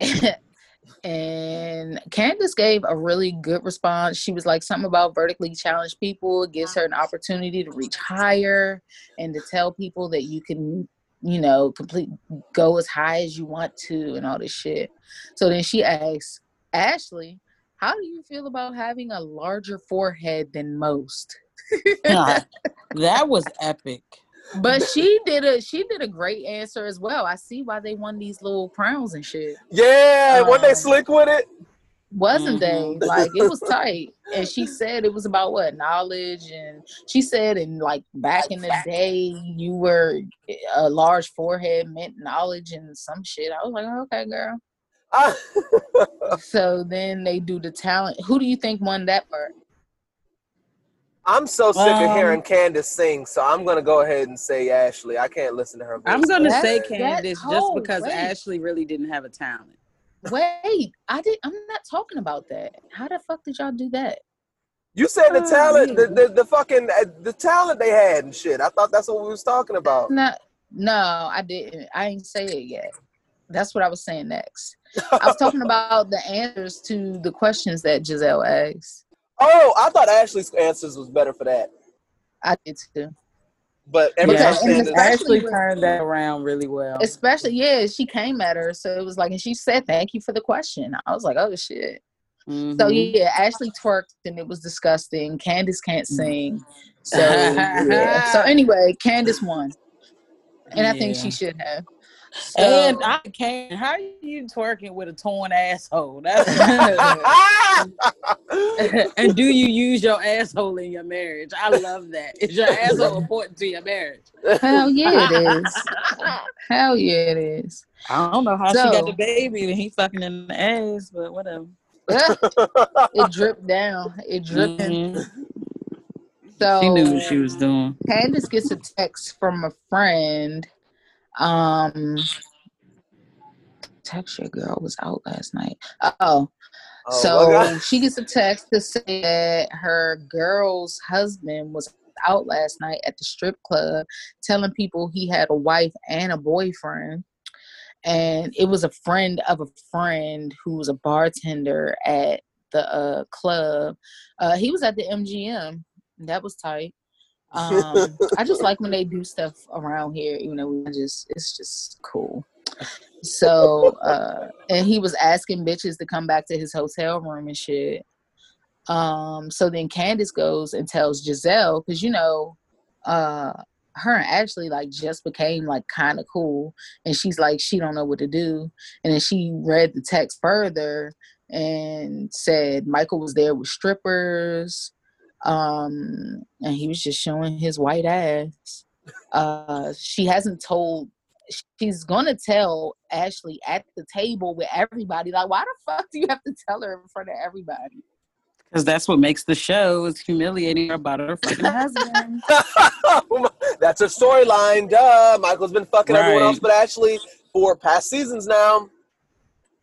*laughs* and Candace gave a really good response. She was like something about vertically challenged people. It gives her an opportunity to reach higher and to tell people that you can, you know, complete go as high as you want to and all this shit. So then she asks, Ashley, how do you feel about having a larger forehead than most? God, *laughs* that was epic. but she did a she did a great answer as well. I see why they won these little crowns and shit. Yeah, weren't they Um, slick with it? Wasn't Mhm. they? Like it was tight. And she said it was about what knowledge and she said in like back in the day you were a large forehead meant knowledge and some shit. I was like, okay, girl. *laughs* So then they do the talent. Who do you think won that part? I'm so sick of Um, hearing Candace sing, so I'm gonna go ahead and say Ashley. I can't listen to her. I'm gonna That- say that- Candace just oh, because wait. Ashley really didn't have a talent. Wait, I did I'm not talking about that. How the fuck did y'all do that? You said the talent, the, the the fucking uh, the talent they had and shit. I thought that's what we was talking about. No, no, I didn't. I ain't say it yet. That's what I was saying next. I was *laughs* talking about the answers to the questions that Giselle asked. Oh, I thought Ashley's answers was better for that. I did too. But Because- everything and Ashley turned that around really well. Especially, yeah, she came at her, so it was like, and she said, "Thank you for the question." I was like, "Oh shit." So Mhm. yeah, Ashley twerked and it was disgusting. Candace can't sing. *laughs* So yeah. So anyway, Candace won. And I think she should have. So, And I can't. How are you twerking with a torn asshole? That's *laughs* *laughs* and do you use your asshole in your marriage? I love that. Is your asshole important to your marriage? hell yeah it is. *laughs* Hell yeah it is. I don't know how she got the baby and he fucking in the ass, but whatever. it dripped down. It dripped. Mhm. So She knew what she was doing. Candace gets a text from a friend. Um text your girl was out last night. Oh, Oh, so she gets a text to say that her girl's husband was out last night at the strip club telling people he had a wife and a boyfriend. And it was a friend of a friend who was a bartender at the uh, club. Uh, he was at the MGM. That was tight. Um, *laughs* I just like when they do stuff around here, you know, I just it's just cool. So uh and he was asking bitches to come back to his hotel room and shit. Um so then Candace goes and tells Giselle, because you know, uh her and Ashley like just became like kind of cool and she's like she don't know what to do and then she read the text further and said Michael was there with strippers um and he was just showing his white ass uh she hasn't told she's gonna tell ashley at the table with everybody like why the fuck do you have to tell her in front of everybody Because that's what makes the show is humiliating her about her fucking *laughs* husband. That's her storyline. Duh. Michael's been fucking everyone else but Ashley for past seasons now.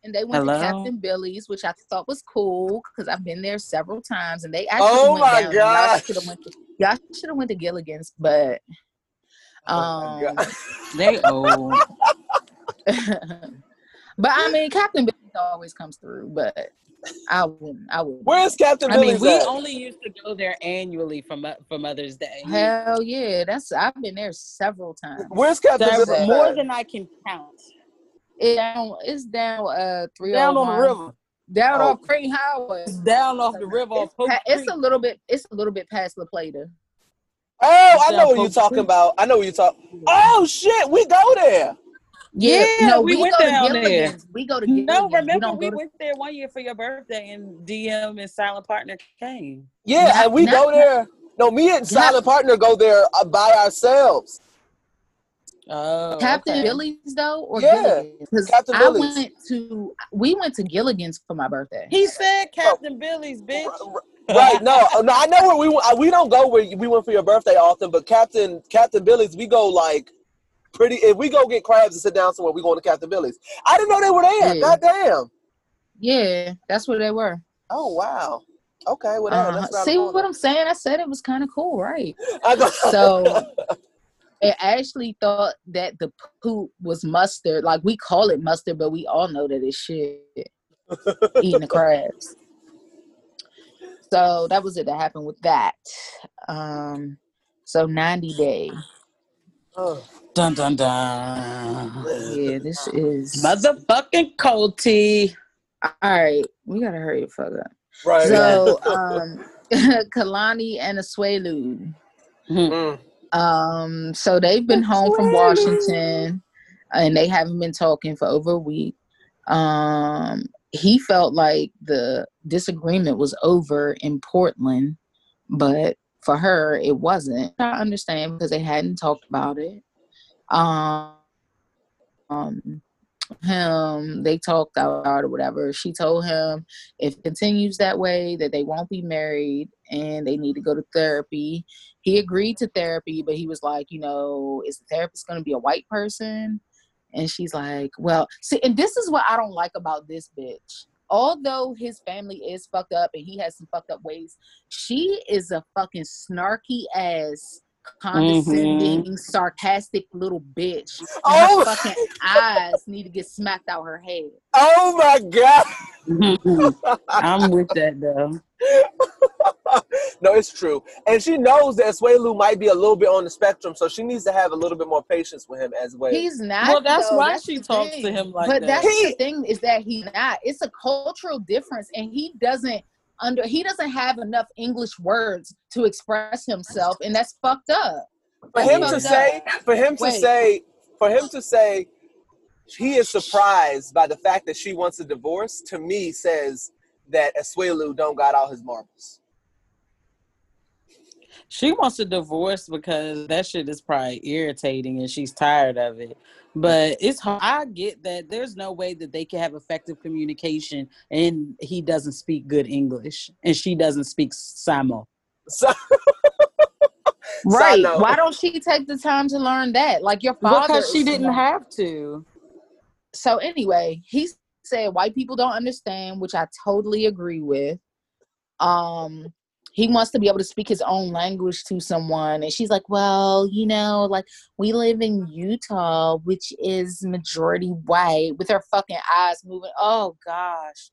And they went Hello? to captain billy's which i thought was cool because i've been there several times and they actually Oh went my down. Y'all gosh. should have went to y'all should have went to gilligan's but Oh my um God. *laughs* They old. *laughs* but i mean captain billy's always comes through but i wouldn't i wouldn't Where's Captain I mean, Billy's we at? only used to go there annually for for Mother's Day. Hell yeah, that's I've been there several times. Where's Captain Several- Billy's more than I can count. It down, it's down uh three Down on the river. down Oh. off Crane Highway. It's down off the river. It's, Off pa- it's a little bit. It's a little bit past La Plata. Oh, I know what you're talking Creek. about. I know what you're talking. Oh shit, we go there. Yeah, Yeah, no, we we, went down there. We go to Gilligan's. No, remember don't we to, went there one year for your birthday, and DM and Silent Partner came. Yeah, Not- and we not- go there. No, me and Silent Partner go there uh, by ourselves. Oh, Captain okay. Billy's though, or Yeah, Gilligan's? 'Cause Captain I Billy's. went to. We went to Gilligan's for my birthday. He said Captain Billy's bitch. Right? No, no, I know where we went. uh, We don't go where we went for your birthday often, but Captain Captain Billy's, we go like pretty. If we go get crabs and sit down somewhere, we going to Captain Billy's. I didn't know they were there. Yeah. God damn. Yeah, that's where they were. Oh wow. Okay, well, Uh-huh. that's See what I'm saying? I said it was kind of cool, right? I go- So *laughs* and actually thought that the poop was mustard. Like we call it mustard, but we all know that it's shit. Eating the crabs. So that was it that happened with that. Um so 90 day. Oh. Dun dun dun. Yeah, this is Motherfucking Colty. all right. We gotta hurry the fuck up. right. So *laughs* um *laughs* Kalani and Asuelu. Mm. Um, so they've been home from Washington and they haven't been talking for over a week. Um, he felt like the disagreement was over in Portland, but for her it wasn't. I understand because they hadn't talked about it. Um, um him they talked out or whatever she told him if it continues that way that they won't be married and they need to go to therapy he agreed to therapy, but he was like, you know, is the therapist going to be a white person? And she's like, well, see, and this is what I don't like about this bitch. Although his family is fucked up and he has some fucked up ways, she is a fucking snarky ass condescending, mm-hmm. sarcastic little bitch. And Oh. her fucking eyes need to get smacked out her head. Oh my god. *laughs* I'm with that though. *laughs* no, it's true. And she knows that Swelu might be a little bit on the spectrum, so she needs to have a little bit more patience with him as well. He's not. Well, that's though. why That's she the talks to him like but that. But that's He- the thing is that he's not. It's a cultural difference, and he doesn't under. He doesn't have enough English words to express himself, and that's fucked up. for That's him to fucked say, up. for him to Wait. say, for him to say, he is surprised by the fact that she wants a divorce. To me, says that Asuelu don't got all his marbles. She wants a divorce because that shit is probably irritating and she's tired of it. But it's hard. I get that there's no way that they can have effective communication and he doesn't speak good English and she doesn't speak Samo. So, *laughs* Right? note. Why don't she take the time to learn that? Like your father. Because she didn't smart. have to. so anyway, he said white people don't understand, which I totally agree with. Um, he wants to be able to speak his own language to someone, and she's like, "Well, you know, like we live in Utah, which is majority white." With her fucking eyes moving. Oh gosh.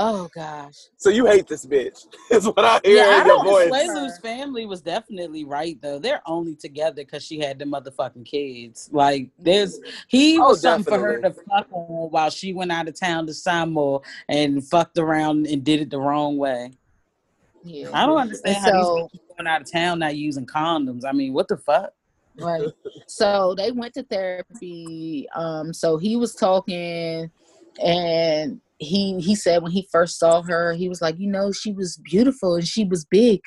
Oh gosh. so you hate this bitch? *laughs* Is what I hear Yeah, I in your don't. voice. Swaylu's family was definitely right though. They're only together because she had the motherfucking kids. Like there's he Oh, was something for her to fuck on while she went out of town to Samoa and fucked around and did it the wrong way. Yeah. I don't understand And how so- these people going out of town not using condoms. I mean, what the fuck? right so they went to therapy um so he was talking and he he said when he first saw her he was like you know she was beautiful and she was big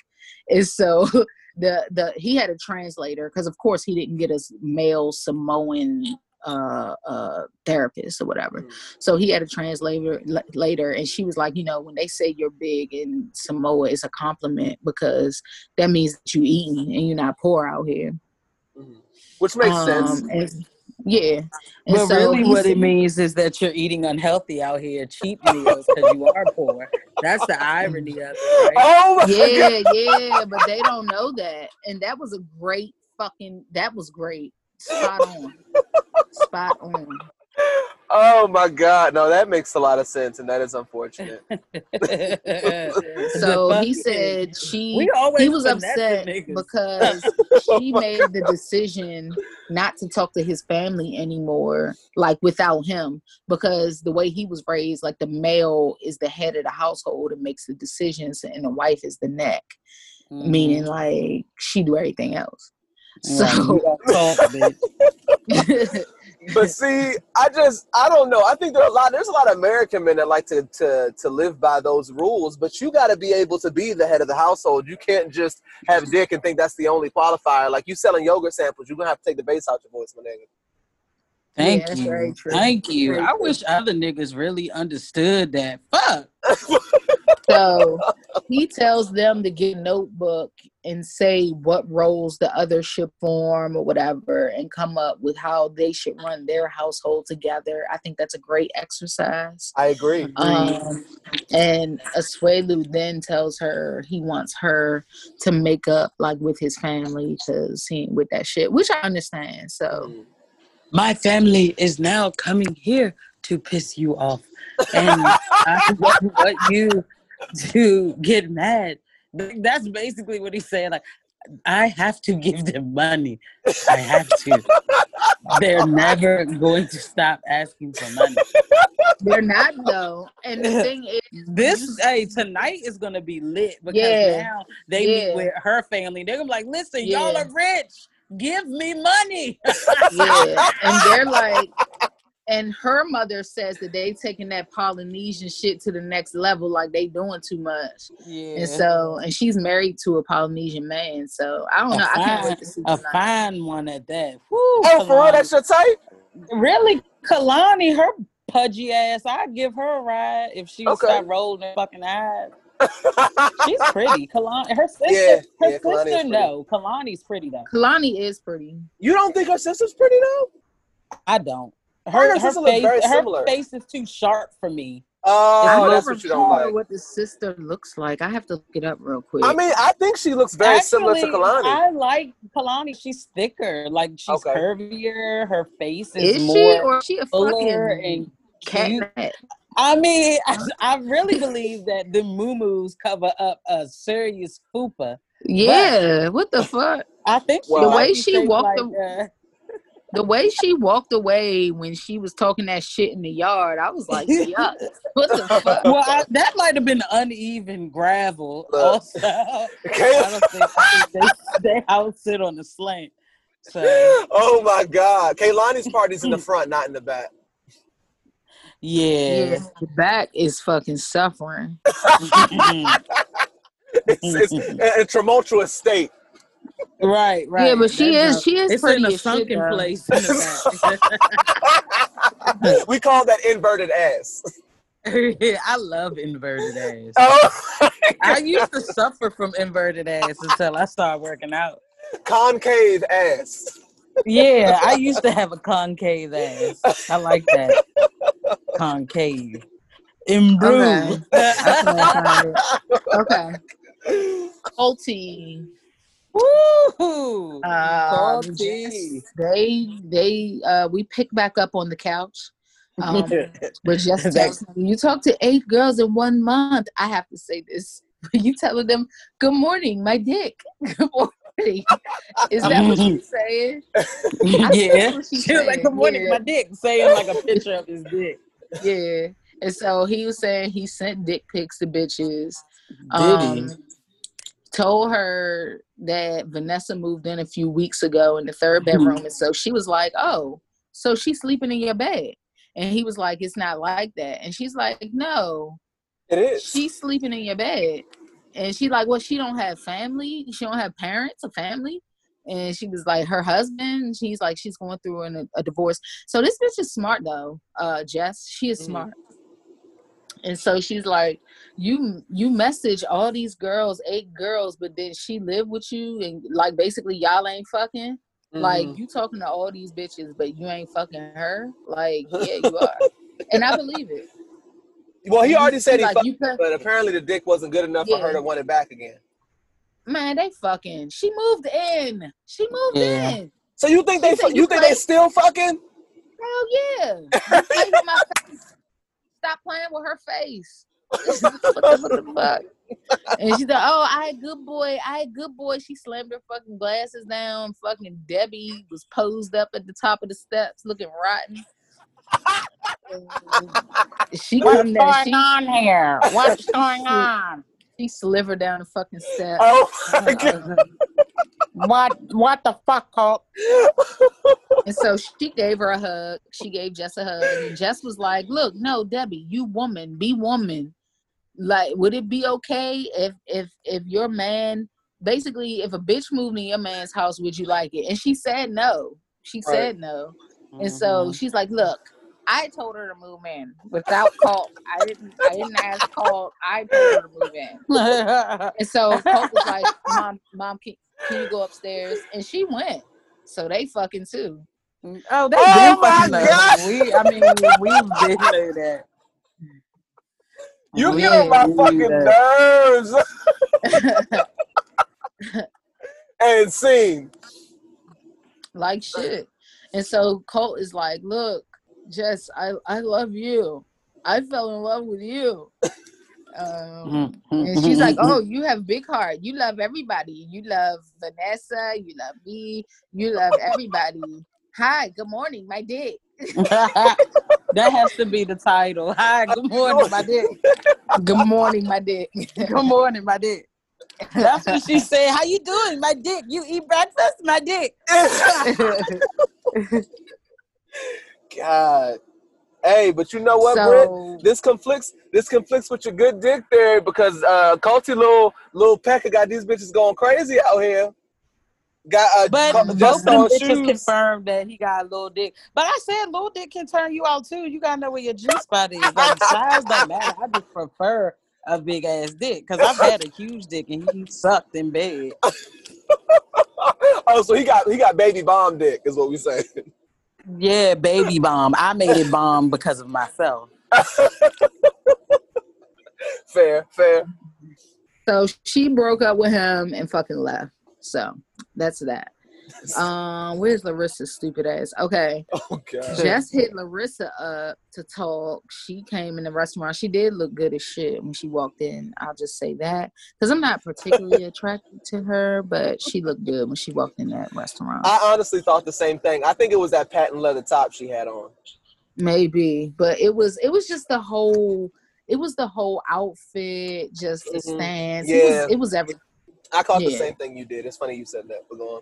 and so *laughs* the the he had a translator because of course he didn't get his male samoan uh uh therapist or whatever so he had a translator la- later and she was like you know when they say you're big in samoa it's a compliment because that means that you eating and you're not poor out here Mhm. Which makes sense. um, and- yeah. And But so really, what said- it means is that you're eating unhealthy out here, cheap meals because you are poor. That's the irony of it, right? Oh my god. yeah, yeah, but they don't know that. And that was a great fucking that was great. Spot *laughs* on. Spot on. Oh my god. No, that makes a lot of sense, and that is unfortunate. *laughs* So he said she We always he was upset because *laughs* she my made the decision not to talk to his family anymore, like without him, because the way he was raised, like the male is the head of the household and makes the decisions, and the wife is the neck, Mhm. meaning like she do everything else. Right, So you don't talk, bitch. *laughs* But see, I just I don't know. I think there are a lot. There's a lot of American men that like to to to live by those rules. But you got to be able to be the head of the household. You can't just have dick and think that's the only qualifier. Like you selling yogurt samples, you're gonna have to take the bass out your voice, my nigga. Thank Yeah, you. very true. Thank you. Very I true. wish other niggas really understood that. Fuck. so he tells them to get a notebook and say what roles the other should form or whatever and come up with how they should run their household together. I think that's a great exercise. I agree. Um, and Asuelu then tells her he wants her to make up like with his family because he ain't with that shit, which I understand. So My family is now coming here to piss you off. And I *laughs* don't want you to get mad. That's basically what he's saying. Like, I have to give them money. I have to. They're never going to stop asking for money. they're not though. And the *laughs* thing is, This hey tonight is gonna be lit because Yeah. now they Yeah. meet with her family. They're gonna be like, listen, y'all are rich. Give me money. yeah, and they're *laughs* like, and her mother says that they taking that Polynesian shit to the next level, like they doing too much. yeah. And so, and she's married to a Polynesian man, so I don't a know. I can't wait to see a tonight. fine one at that. Woo, Oh, for real, that's your type. really Kalani, her pudgy ass. I'd give her a ride if she would Okay. stop rolling her fucking eyes. She's pretty. Kalani, her sister, Yeah, her yeah, Kalani sister, pretty. no. Kalani's pretty though. Kalani is pretty. you don't think her sister's pretty though? I don't. Her Her, her her sister look face, her similar. face is too sharp for me. Oh, I that's never what you don't saw like. what the sister looks like. I have to look it up real quick. I mean, I think she looks very similar to Kalani. I like Kalani. She's thicker. Like she's Okay. curvier. Her face is, is she more or is she a fuller fucking and cute. cat? I mean, I, *laughs* I really believe that the moo cover up a serious fupa. Yeah, what the fuck? I think she The way she walked like, uh, *laughs* The way she walked away when she was talking that shit in the yard, I was like, yuck. *laughs* What the fuck? well, I, that might have been uneven gravel. Look. Also, I Okay. don't think, I think they, they house sit on the slant. So oh my God. Kalani's party's in the front, not in the back. Yeah, Yeah, the back is fucking suffering. *laughs* It's, it's mm-hmm. a, a tumultuous state. right, right. Yeah, but she That's is she is It's pretty in a as shit, sunken place in the *laughs* we call that inverted ass. back. *laughs* I love inverted ass. Oh, I used to suffer from inverted ass until I started working out. concave ass. Yeah, I used to have a concave ass. I like that. Concave. Improve. Okay. Colty. Woo! Um, Colty. they they uh we pick back up on the couch. Um, *laughs* but just you talk to eight girls in one month. I have to say this. *laughs* You telling them, "Good morning, my dick." *laughs* Good morning. *laughs* Is that what she's *laughs* saying? Yeah. that's what she's *laughs* She was like, good morning, yeah. my dick, saying like a picture of his dick. Yeah. And so he was saying he sent dick pics to bitches. Did he? Um, told her that Vanessa moved in a few weeks ago in the third Mm-hmm. bedroom, and so she was like, "Oh, so she's sleeping in your bed?" And he was like, "It's not like that." And she's like, "No, It is. she's sleeping in your bed." And she like, "Well, she don't have family. She don't have parents, a family." And she was like, her husband. She's like, she's going through an, a divorce. So this bitch is smart though. Uh, Jess, she is Mhm. smart. And so she's like, you you message all these girls, eight girls, but then she live with you and like basically y'all ain't fucking. Like Mhm. you talking to all these bitches, but you ain't fucking her. Like yeah, you *laughs* are. and I believe it. Well, he already said he like, fucked, you could- but apparently the dick wasn't good enough for her to want it back again. man, they fucking. She moved in. She moved Yeah. in. So you think they She said fu- you you think they still fucking? Hell yeah. You play with my face. Stop playing with her face. *laughs* what, the, what the fuck? And she's like, oh, I good boy. I good boy. She slammed her fucking glasses down. Fucking Debbie was posed up at the top of the steps looking rotten. She come down. She, on here? What's going on? she slivered down the fucking steps. Oh uh, my uh, god! Uh, what what the fuck, Colt? *laughs* And so she gave her a hug. She gave Jess a hug. And Jess was like, Look, no, Debbie, you woman, be woman. Like, would it be okay if if if your man basically if a bitch moved in your man's house, would you like it? And she said no. She Right. said no. And so mm-hmm. she's like, Look, I told her to move in without Colt. I didn't I didn't ask Colt. I told her to move in. And so Colt was like, Mom, mom, can, can you go upstairs? And she went. So they fucking too. Oh, they Oh been my fucking us. We, I mean, we've been through that. You We get on my fucking that. nerves. *laughs* and scene. like shit. And so Colt is like, look, Jess, I, I love you. I fell in love with you. Um, and she's like, oh, you have big heart. You love everybody. You love Vanessa. You love me. You love everybody. Hi, good morning, my dick. *laughs* that has to be the title. Hi, good morning, my dick. Good morning, my dick. Good morning, my dick. That's what she said. How you doing, my dick? You eat breakfast, my dick. *laughs* God. Hey, but you know what, Britt? so This conflicts. This conflicts with your good dick theory because uh, Culty little little Pecker got these bitches going crazy out here. Got uh, But co- both just them bitches shoes. confirmed that he got a little dick. But I said little dick can turn you out too. You gotta know where your G spot is. Like size don't matter. I just prefer a big ass dick because I've had a huge dick and he sucked in bed. *laughs* oh, so he got he got baby bomb dick is what we say. Yeah, *laughs* baby bomb. I made it bomb because of myself. fair, fair. So she broke up with him and fucking left. So that's that. Um, where's Larissa's stupid ass? Okay. *laughs* Oh god. Jess hit Larissa up to talk. She came in the restaurant. She did look good as shit when she walked in. I'll just say that because I'm not particularly *laughs* attracted to her, but she looked good when she walked in that restaurant. I honestly thought the same thing. I think it was that patent leather top she had on. Maybe, but it was it was just the whole it was the whole outfit, just the Mhm. stance. Yeah. It was it was everything. I caught the same thing you did. It's funny you said that. But go on.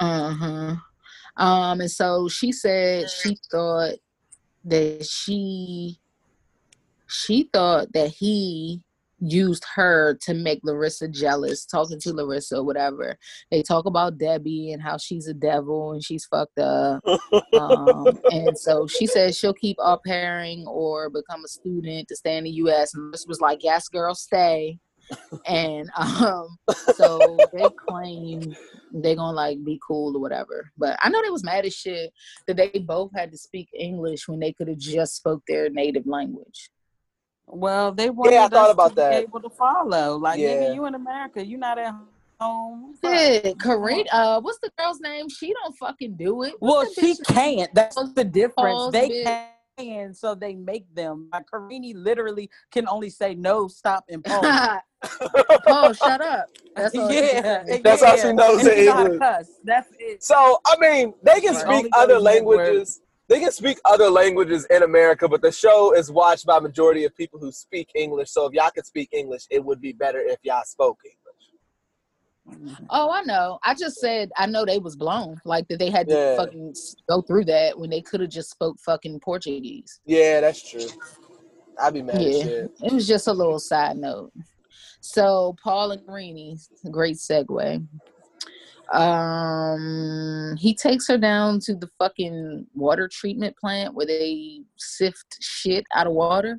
Uh-huh. Um, and so she said she thought that she she thought that he used her to make Larissa jealous, talking to Larissa or whatever. They talk about Debbie and how she's a devil and she's fucked up. Um, *laughs* and so she says she'll keep au pairing or become a student to stay in the US. And Larissa was like, Yes, girl, stay. And um, so they claim they're gonna like be cool or whatever. But I know they was mad as shit that they both had to speak English when they could have just spoke their native language. Well, they wanted Yeah, I thought us about to be that. able to follow. Like, Yeah. nigga, you in America, you not at home. Fuck. Shit, Karina, uh, what's the girl's name? She don't fucking do it. Well, What's that she can't. That's the difference. They bitch. can, so they make them. Like Karini literally can only say no, stop, and *laughs* pause. Oh, shut up. That's all she can yeah, say. That's all she knows And in she know how to English. That's it. So I mean, they can Right. speak other those that languages. They can speak other languages in America, but the show is watched by majority of people who speak English. So if y'all could speak English, it would be better if y'all spoke English. Oh, I know. I just said I know they was blown. Like that they had to Yeah. fucking go through that when they could have just spoke fucking Portuguese. Yeah, that's true. I'd be mad as Yeah. shit. It was just a little side note. So Paul and Karine, great segue. Um, he takes her down to the fucking water treatment plant where they sift shit out of water.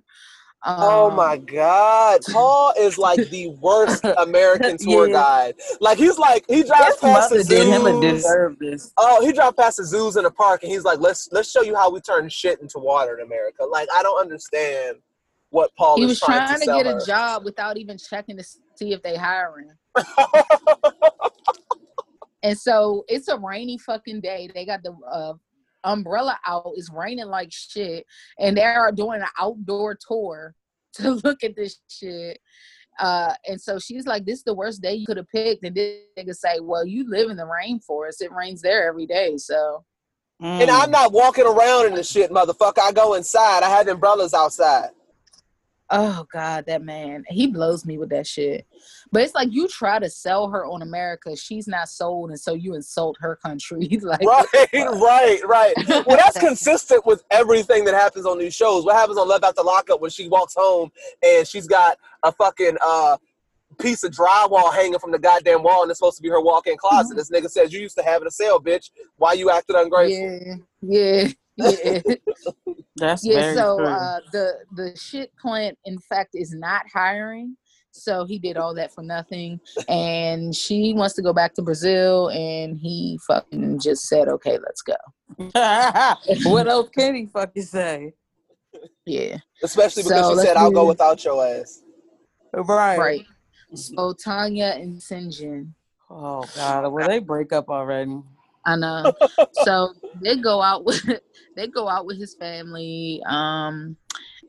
Um, Oh my God, Paul is like the worst *laughs* American tour Yeah. guide. Like he's like he drives His past the mother did him zoos. Oh, he drives past the zoos in the park, and he's like, "Let's let's show you how we turn shit into water in America." Like I don't understand what Paul He is was trying, trying to sell get her. a job without even checking to see if they hiring. *laughs* And so it's a rainy fucking day. They got the uh, umbrella out. It's raining like shit, and they are doing an outdoor tour *laughs* to look at this shit. Uh, and so she's like, "This is the worst day you could have picked." And this nigga say, "Well, you live in the rainforest. It rains there every day." So and I'm not walking around in the shit, motherfucker. I go inside. I have umbrellas outside. Oh God, that man, he blows me with that shit. But it's like you try to sell her on America, she's not sold, and so you insult her country. *laughs* like, Right, right, right. *laughs* Well, that's consistent with everything that happens on these shows. What happens on Love After Lockup when she walks home and she's got a fucking uh piece of drywall hanging from the goddamn wall and it's supposed to be her walk-in closet. This nigga says you used to have it a sale, bitch. Why you acted ungrateful? yeah, yeah, yeah. *laughs* That's yeah. very So true. uh, the the shit plant, in fact, is not hiring. So he did all that for nothing, and she wants to go back to Brazil, and he fucking just said, "Okay, let's go." *laughs* what *laughs* else can he fucking say? Yeah, Especially because So she said, I'll go without your ass. Right. right. So Tania and Syngin, Oh God, well they break up already. I know. *laughs* so they go out with *laughs* they go out with his family. Um,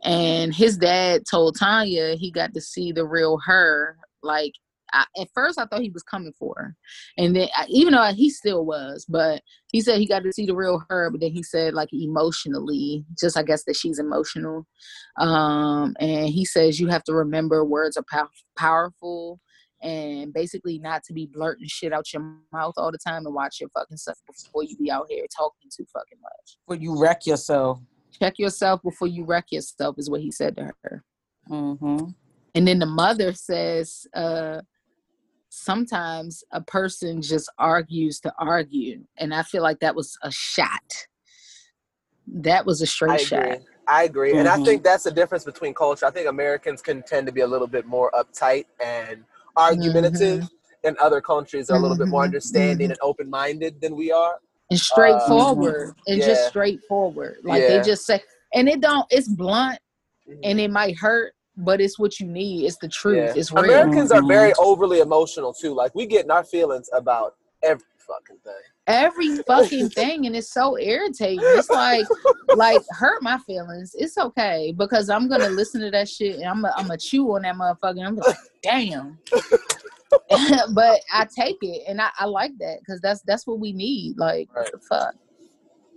and his dad told Tania he got to see the real her. Like I, at first, I thought he was coming for her, and then I, even though he still was, but he said he got to see the real her. But then he said like emotionally, just I guess that she's emotional. Um, and he says you have to remember words are pow- powerful. And basically, not to be blurting shit out your mouth all the time and watch your fucking stuff before you be out here talking too fucking much. When you wreck yourself. Check yourself before you wreck yourself, is what he said to her. Mm-hmm. And then the mother says, uh, sometimes a person just argues to argue. And I feel like that was a shot. That was a straight I shot. agree. I agree. And I Mhm. think that's the difference between culture. I think Americans can tend to be a little bit more uptight and argumentative, and other countries are a little bit more Mhm. understanding and open minded than we are. And straightforward. and just yeah. straightforward. Like Yeah. they just say, and it don't, it's blunt Mhm. and it might hurt, but it's what you need. It's the truth. Yeah. It's real. Americans are very overly emotional too. Like we get in our feelings about every fucking thing. Every fucking thing, and it's so irritating. It's like, like hurt my feelings. It's okay because I'm gonna listen to that shit and I'm a, I'm a chew on that motherfucker. And I'm like, damn. *laughs* but I take it and I, I like that because that's that's what we need. Like, the fuck.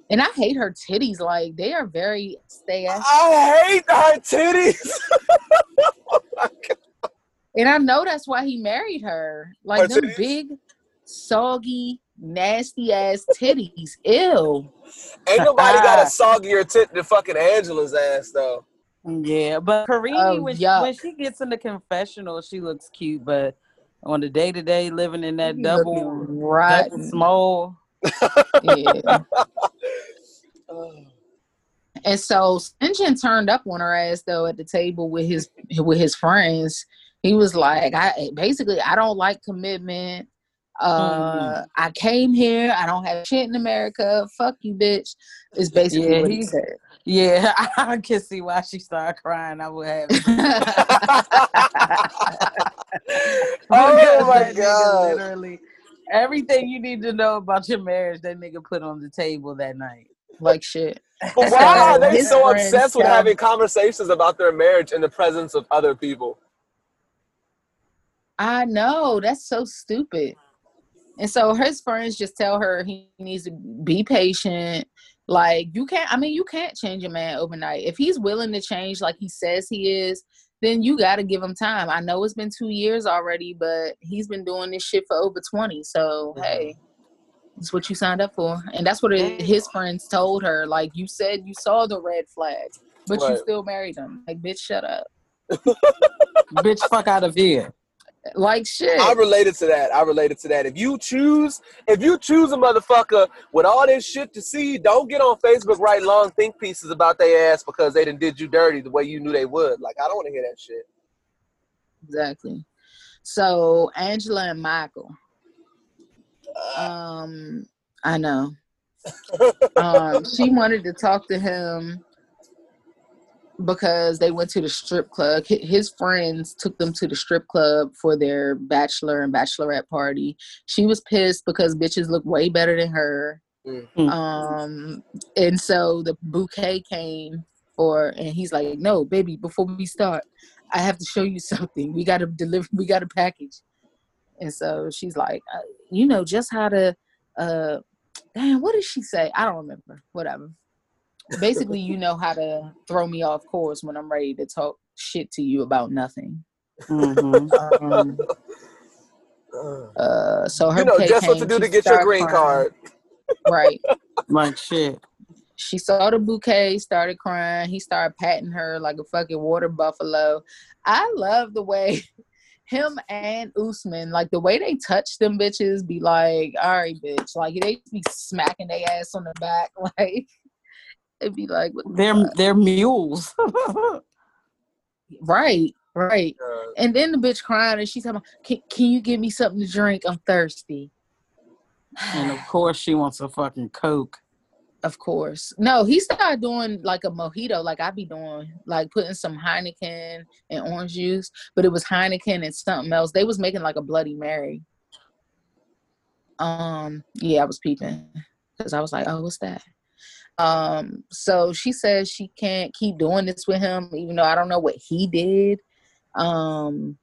And I hate her titties. Like they are very stay ass. I hate her titties. *laughs* Oh and I know that's why he married her. Her Like them titties? big, soggy, nasty ass titties. *laughs* Ew. Ain't nobody got a ah. soggier tit than fucking Angela's ass though. Yeah, but Karine, Oh, when, she, when she gets in the confessional, she looks cute, but on the day to day, living in that You double, looking double rotten. small. *laughs* Yeah. And so Syngin turned up on her ass though at the table with his with his friends. He was like, I basically I don't like commitment. Uh I came here, I don't have shit in America. Fuck you, bitch. Is basically Yeah, what he he- said. Yeah, *laughs* I can see why she started crying. I would have. *laughs* oh my god. Literally, everything you need to know about your marriage, that nigga put on the table that night. like shit. But *laughs* why are they His so obsessed with having conversations about their marriage in the presence of other people? I know that's so stupid. And so his friends just tell her he needs to be patient. Like you can't. I mean, you can't change a man overnight. If he's willing to change, like he says he is, then you got to give him time. I know it's been two years already, but he's been doing this shit for over twenty. So Mhm. hey, it's what you signed up for, and that's what it, his friends told her. Like you said, you saw the red flags, but you still married him. Like bitch, shut up. *laughs* Bitch, fuck out of here. Like shit. I related to that. I related to that. If you choose, if you choose a motherfucker with all this shit to see, don't get on Facebook writing long think pieces about their ass because they didn't did you dirty the way you knew they would. Like I don't want to hear that shit. Exactly. So Angela and Michael. Um, I know. *laughs* Um, she wanted to talk to him because they went to the strip club. His friends took them to the strip club for their bachelor and bachelorette party. She was pissed because bitches look way better than her. Mm. Um, and so the bouquet came for, and he's like, "No, baby, before we start, I have to show you *laughs* something. We got to deliver. We got a package." And so she's like, uh, "You know just how to." Uh, damn, what did she say? I don't remember. Whatever. Basically, you know how to throw me off course when I'm ready to talk shit to you about nothing. Mhm. Um, uh, so her you know bouquet just what to came, do she to get your started green crying. card. Right. Like shit. She saw the bouquet, started crying. He started patting her like a fucking water buffalo. I love the way *laughs* him and Usman, like the way they touch them bitches, be like, all right, bitch. Like they be smacking their ass on the back. *laughs* Like it'd be like, They're fuck? they're mules. *laughs* right, right. Uh, And then the bitch crying and she's talking, can, can you give me something to drink? I'm thirsty. and of course, she wants a fucking coke. Of course. No, he started doing like a mojito, like I'd be doing, like putting some Heineken and orange juice, but it was Heineken and something else. They was making like a Bloody Mary. Um, yeah, I was peeping because I was like, oh, what's that? Um, so she says she can't keep doing this with him, even though I don't know what he did. Um,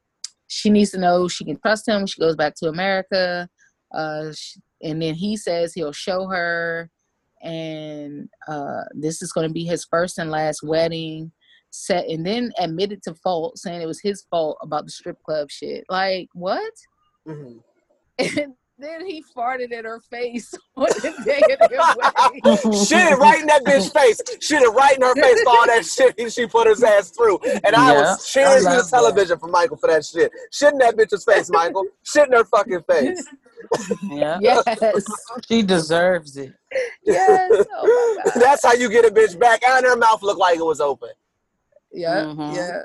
she needs to know she can trust him when she goes back to America. Uh, sh and then he says he'll show her and uh, this is going to be his first and last wedding set and then admitted to fault saying it was his fault about the strip club shit like what mhm. *laughs* and then he farted in her face *laughs* on the day of their wedding Shit right in that bitch face. Shit right in her face for all that shit he- she put his ass through. And I Yeah, was cheering to I the love that. television for Michael for that shit. Shit in that bitch's face, Michael. Shit in her fucking face. Yeah, *laughs* yes she deserves it. yes oh *laughs* That's how you get a bitch back. And her mouth looked like it was open. yeah Mhm. yeah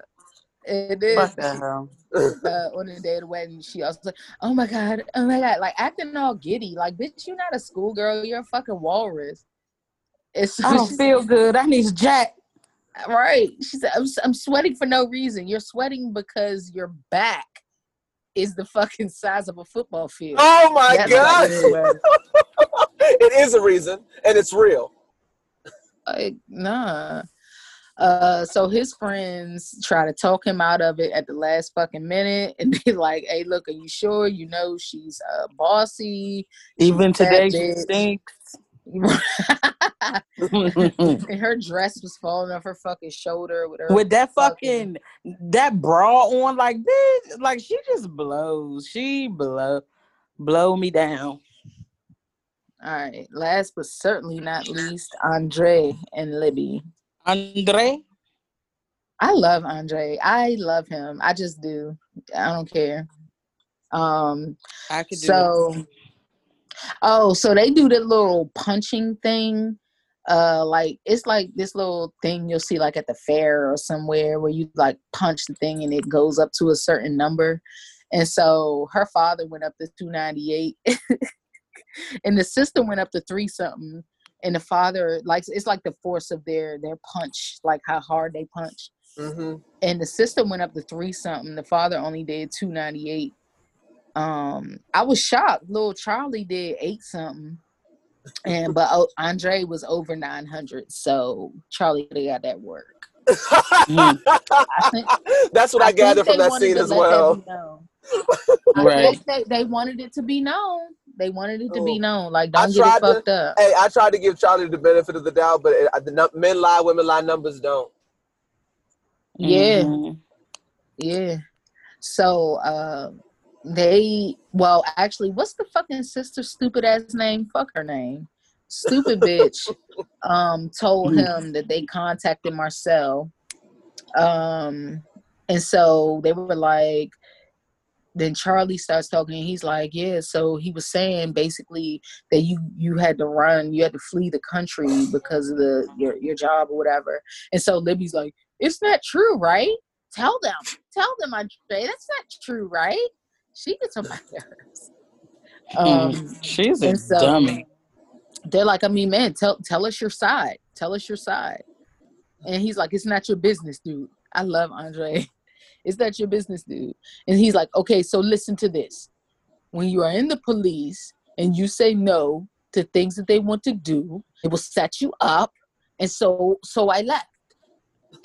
it is Fuck the hell. *laughs* uh, on the day of the wedding, she also like, "Oh my god, oh my god!" Like acting all giddy, like bitch, you're not a schoolgirl, you're a fucking walrus. It's I *laughs* don't feel good. I need Jack. Right. She said, I'm, I'm sweating for no reason. You're sweating because your back is the fucking size of a football field. Oh my That's god! what it was. it is a reason, and it's real. like, nah. Uh, so his friends try to talk him out of it at the last fucking minute, *laughs* and be like, "Hey, look, are you sure? You know she's uh, bossy. Even today, she stinks. *laughs* and her dress was falling off her fucking shoulder with her With that fucking- fucking that bra on, like bitch, like she just blows. She blow, blow me down. All right. Last but certainly not least, Andrei and Libby. Andrei, I love Andrei. I love him. I just do. I don't care. Um I could do so oh, so they do the little punching thing. Uh like it's like this little thing you'll see like at the fair or somewhere where you like punch the thing and it goes up to a certain number. And so her father went up to 298 *laughs* and the sister went up to three something and the father like it's like the force of their their punch like how hard they punch hmm and the sister went up to three something the father only did 298 um i was shocked little charlie did eight something and but oh, andrei was over 900 so charlie got that work. Think- *laughs* That's what I, think gathered from that scene as well. I *laughs* Right. they, they wanted it to be known they wanted it to be Oh. known like I don't get tried it to- fucked up Hey, I tried to give Charlie the benefit of the doubt, but it, the men lie, women lie, numbers don't. yeah Mhm. Yeah. So uh they well actually what's the fucking sister stupid ass name? Fuck her name. Stupid *laughs* bitch um told him that they contacted Marcel. Um and so they were like then Charlie starts talking and he's like, Yeah, so he was saying basically that you you had to run, you had to flee the country because of the your your job or whatever. And so Libby's like, It's not true, right? Tell them. Tell them, Andrei. That's not true, right? She gets on my *laughs* nerves. Um, She's a so dummy. they're like, I mean, man, tell tell us your side. Tell us your side. And he's like, It's not your business, dude. I love Andrei. *laughs* It's that your business, dude. And he's like, Okay, so listen to this. When you are in the police and you say no to things that they want to do, it will set you up. And so so I left.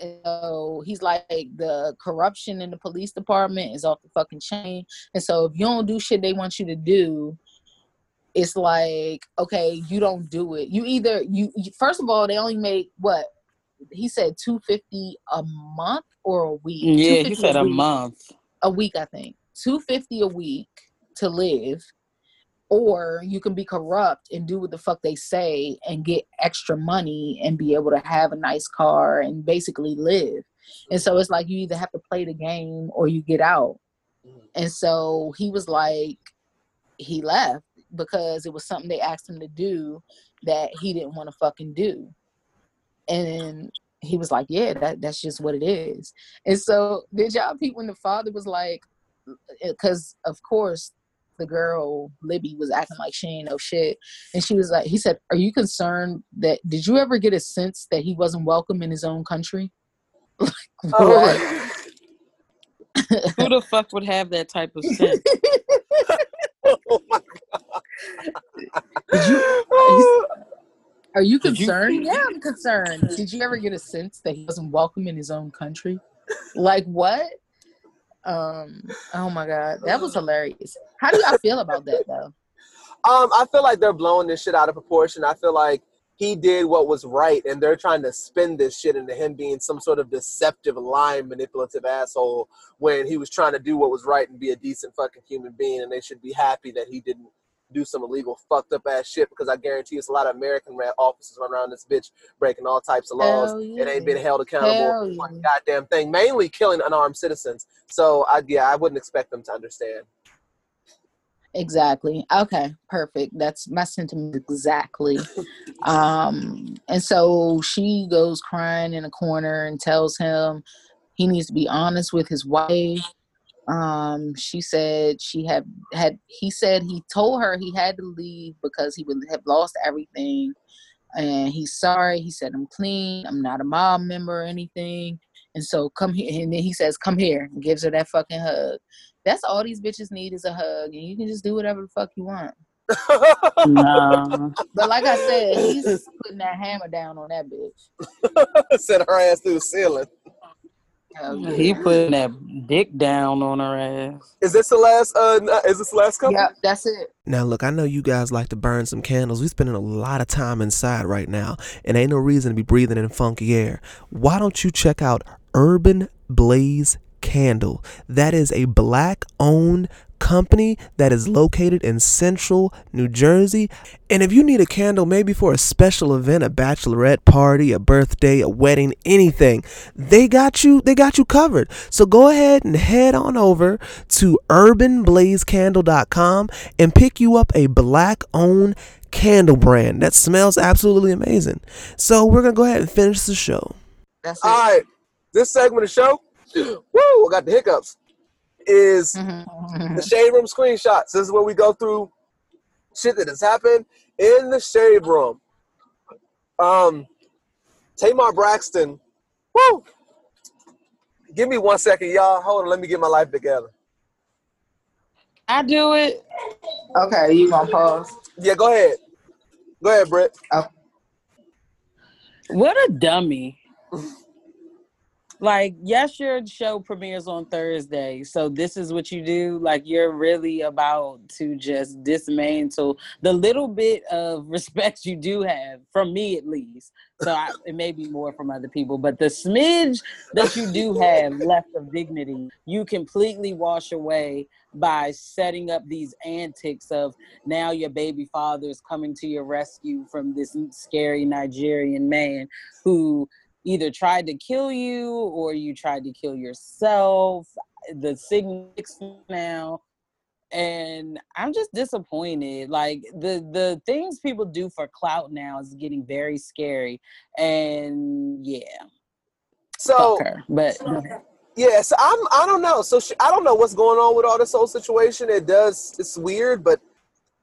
And so he's like, the corruption in the police department is off the fucking chain. And so if you don't do shit they want you to do, it's like, okay, you don't do it. You either you, you first of all, they only make what he said two fifty a month or a week. Yeah, he said a week month. a week, I think. Two fifty a week to live, or you can be corrupt and do what the fuck they say and get extra money and be able to have a nice car and basically live. And so it's like you either have to play the game or you get out. Mm-hmm. And so he was like, he left because it was something they asked him to do that he didn't want to fucking do. And he was like, yeah, that, that's just what it is. And so did y'all peep when the father was like, uh, because of course the girl Libby was acting like she ain't no shit, and she was like, he said, "Are you concerned that? Did you ever get a sense that he wasn't welcome in his own country?" *laughs* like, oh. what? Who the *laughs* fuck would have that type of sense? *laughs* oh my Did you- uh, God. Are you Did you- concerned? yeah, I'm concerned. Did you ever get a sense that he wasn't welcome in his own country? Like what? Um. Oh my god, that was hilarious. How do y'all feel about that though? Um, I feel like they're blowing this shit out of proportion. I feel like he did what was right, and they're trying to spin this shit into him being some sort of deceptive, lying, manipulative asshole when he was trying to do what was right and be a decent fucking human being. And they should be happy that he didn't do some illegal, fucked up ass shit because I guarantee it's a lot of American rat officers running around this bitch breaking all types of laws Hell and ain't been held accountable for yeah. goddamn thing, mainly killing unarmed citizens. So, I, yeah, I wouldn't expect them to understand. Exactly. Okay, perfect. That's my sentiment exactly. *laughs* um, and so she goes crying in a corner and tells him he needs to be honest with his wife. Um, she said she had had he said he told her he had to leave because he would have lost everything. and he's sorry. He said, I'm clean. I'm not a mob member or anything. And so come here. And then he says, Come here and gives her that fucking hug. That's all these bitches need is a hug. And you can just do whatever the fuck you want. No. *laughs* But like I said, he's putting that hammer down on that bitch. *laughs* Set her ass through the ceiling. Hell yeah. He putting that dick down on her ass. Is this the last? Uh, is this the last couple? Yep, that's it. Now, look, I know you guys like to burn some candles. We're spending a lot of time inside right now, and ain't no reason to be breathing in funky air. Why don't you check out Urban Blaze Candle? That is a black owned company that is located in central New Jersey. And if you need a candle, maybe for a special event, a bachelorette party, a birthday, a wedding, anything, they got you, they got you covered. So go ahead and head on over to urbanblazecandle.com and pick you up a black owned candle brand that smells absolutely amazing. So we're gonna go ahead and finish the show. That's it. All right. This segment of the show, *gasps* woo, I got the hiccups. Is Mm-hmm. the shade room screenshots. This is where we go through shit that has happened in the shade room. Um, Tamar Braxton. Woo! Give me one second, y'all. Hold on, let me get my life together. I do it. Okay, you gonna pause? Yeah, go ahead. Go ahead, Britt. What a dummy. Like, yes, your show premieres on Thursday. So this is what you do. Like you're really about to just dismantle the little bit of *laughs* respect you do have from me at least. So I, it may be more from other people, but the smidge that you do have left of dignity, you completely wash away by setting up these antics of now your baby father is coming to your rescue from this scary Nigerian man who either tried to kill you or you tried to kill yourself. The signal now. And I'm just disappointed. Like the the things people do for clout now is getting very scary. And yeah, So her. But Yes, I'm. I don't know. So she, I don't know what's going on with all this whole situation. It does. It's weird, but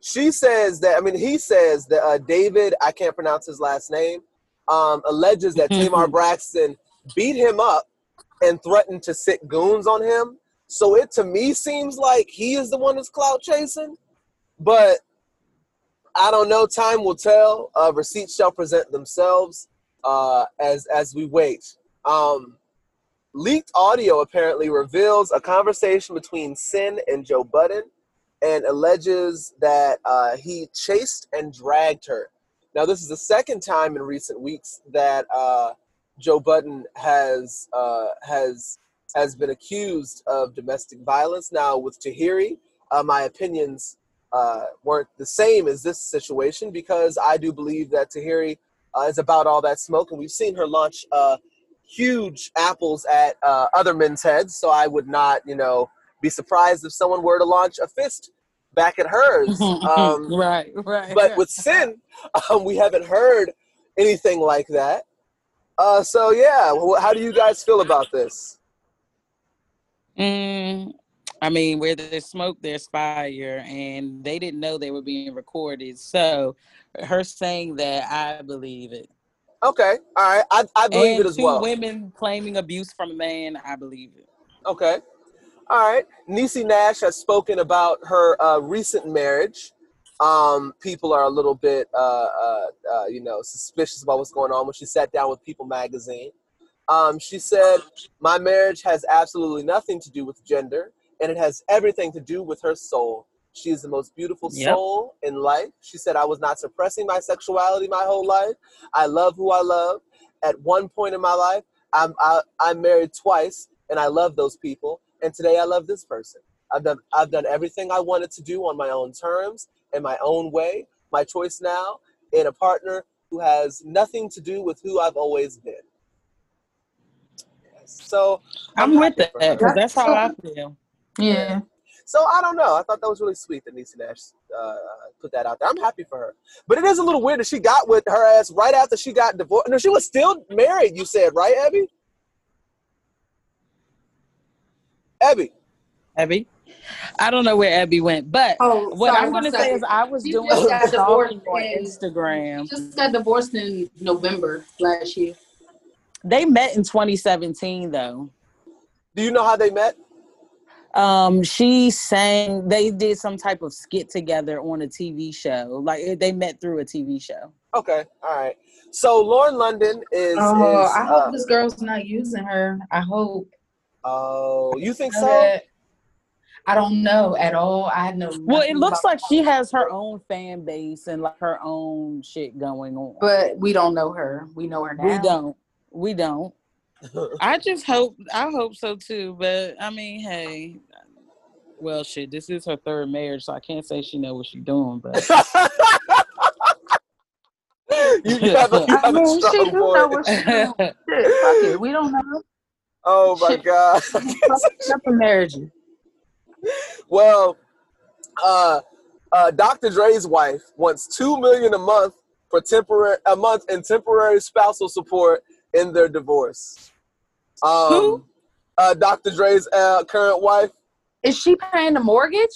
she says that. I mean, he says that uh, David. I can't pronounce his last name. Um, alleges that Tamar *laughs* Braxton beat him up and threatened to sit goons on him. So it to me seems like he is the one that's clout chasing, but I don't know. Time will tell. Uh, receipts shall present themselves uh, as as we wait. Um, leaked audio apparently reveals a conversation between Cyn and Joe Budden and alleges that uh, he chased and dragged her. Now, this is the second time in recent weeks that uh, Joe Budden has uh, has has been accused of domestic violence. Now, with Tahiry, uh, my opinions uh, weren't the same as this situation because I do believe that Tahiry uh, is about all that smoke, and we've seen her launch uh, huge apples at other men's heads. So I would not, you know, be surprised if someone were to launch a fist back at hers. *laughs* Um, right, right. but with Cyn, *laughs* um, we haven't heard anything like that. Uh, so yeah, how do you guys feel about this? Mm, I mean, where there's smoke, there's fire, and they didn't know they were being recorded. So, her saying that, I believe it. Okay, all right, I, I believe and it as two well. women claiming abuse from a man, I believe it. Okay. All right. Niecy Nash has spoken about her uh, recent marriage. Um, people are a little bit, uh, uh, uh, you know, suspicious about what's going on when she sat down with People magazine. Um, she said, My marriage has absolutely nothing to do with gender, and it has everything to do with her soul. She is the most beautiful Yep. soul in life. She said, I was not suppressing my sexuality my whole life. I love who I love. At one point in my life, I'm, I, I'm married twice, and I love those people. And today I love this person. I've done, I've done everything I wanted to do on my own terms, in my own way. My choice now in a partner who has nothing to do with who I've always been. So I'm, with happy that because that's how I *laughs* feel. Yeah. So I don't know. I thought that was really sweet that Niecy Nash uh, put that out there. I'm happy for her. But it is a little weird that she got with her ass right after she got divorced. No, she was still married. You said right, Abby? Abby. Abby. I don't know where Abby went, but Oh, what sorry, I'm going to say is I was doing just some got divorced on in- Instagram. Just got divorced in November last year. They met in 2017 though. Do you know how they met? Um, she sang. They did some type of skit together on a TV show. Like they met through a TV show. Okay, all right. So Lauren London is. Oh, is I hope uh, this girl's not using her. I hope. Oh, you think so? that- I don't know at all. I know. Well, it looks like she has her own fan base and like her own shit going on. But we don't know her. We know her now. we don't. We don't. *laughs* I just hope. I hope so too. But I mean, hey. Well, shit. This is her third marriage, so I can't say she know what she's doing. But *laughs* you, you have a, *laughs* you I have a mean, she strong do know what she doing. Shit, fuck it. We don't know. Oh my god. *laughs* Marriages. well, uh, uh, Dr. Dre's wife wants two million a month for temporary a month in temporary spousal support in their divorce. Um, Who? Uh, Dr. Dre's uh, current wife. Is she paying the mortgage?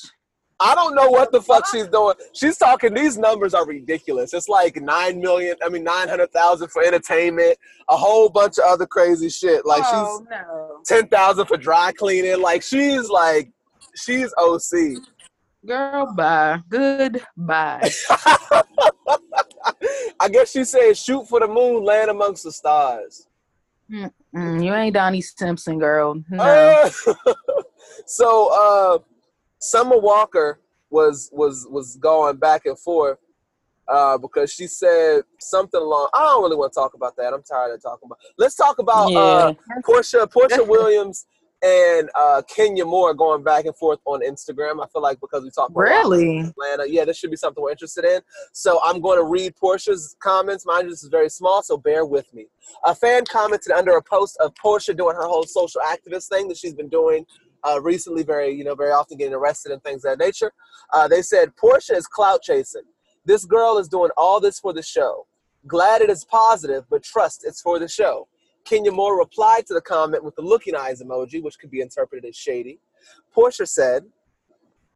I don't know what the fuck she's doing. She's talking. These numbers are ridiculous. It's like nine million. I mean, nine hundred thousand for entertainment. A whole bunch of other crazy shit. Like oh, she's no. ten thousand for dry cleaning. Like she's like she's OC. Girl, bye. Goodbye. *laughs* I guess she said, "Shoot for the moon, land amongst the stars." Mm, you ain't Donnie Simpson, girl. No. Uh, *laughs* so, uh, Summer Walker was was was going back and forth uh, because she said something along. I don't really want to talk about that. I'm tired of talking about. Let's talk about uh, Porsha Porsha *laughs* Williams and uh, Kenya Moore going back and forth on Instagram. I feel like because we talked about really? Atlanta. Yeah, this should be something we're interested in. So I'm going to read Porsha's comments. Mind you, this is very small, so bear with me. A fan commented under a post of Porsha doing her whole social activist thing that she's been doing uh, recently, very you know, very often getting arrested and things of that nature. Uh, they said Porsha is clout chasing. This girl is doing all this for the show. Glad it is positive, but trust it's for the show. Kenya Moore replied to the comment with the looking eyes emoji, which could be interpreted as shady. Porsha said,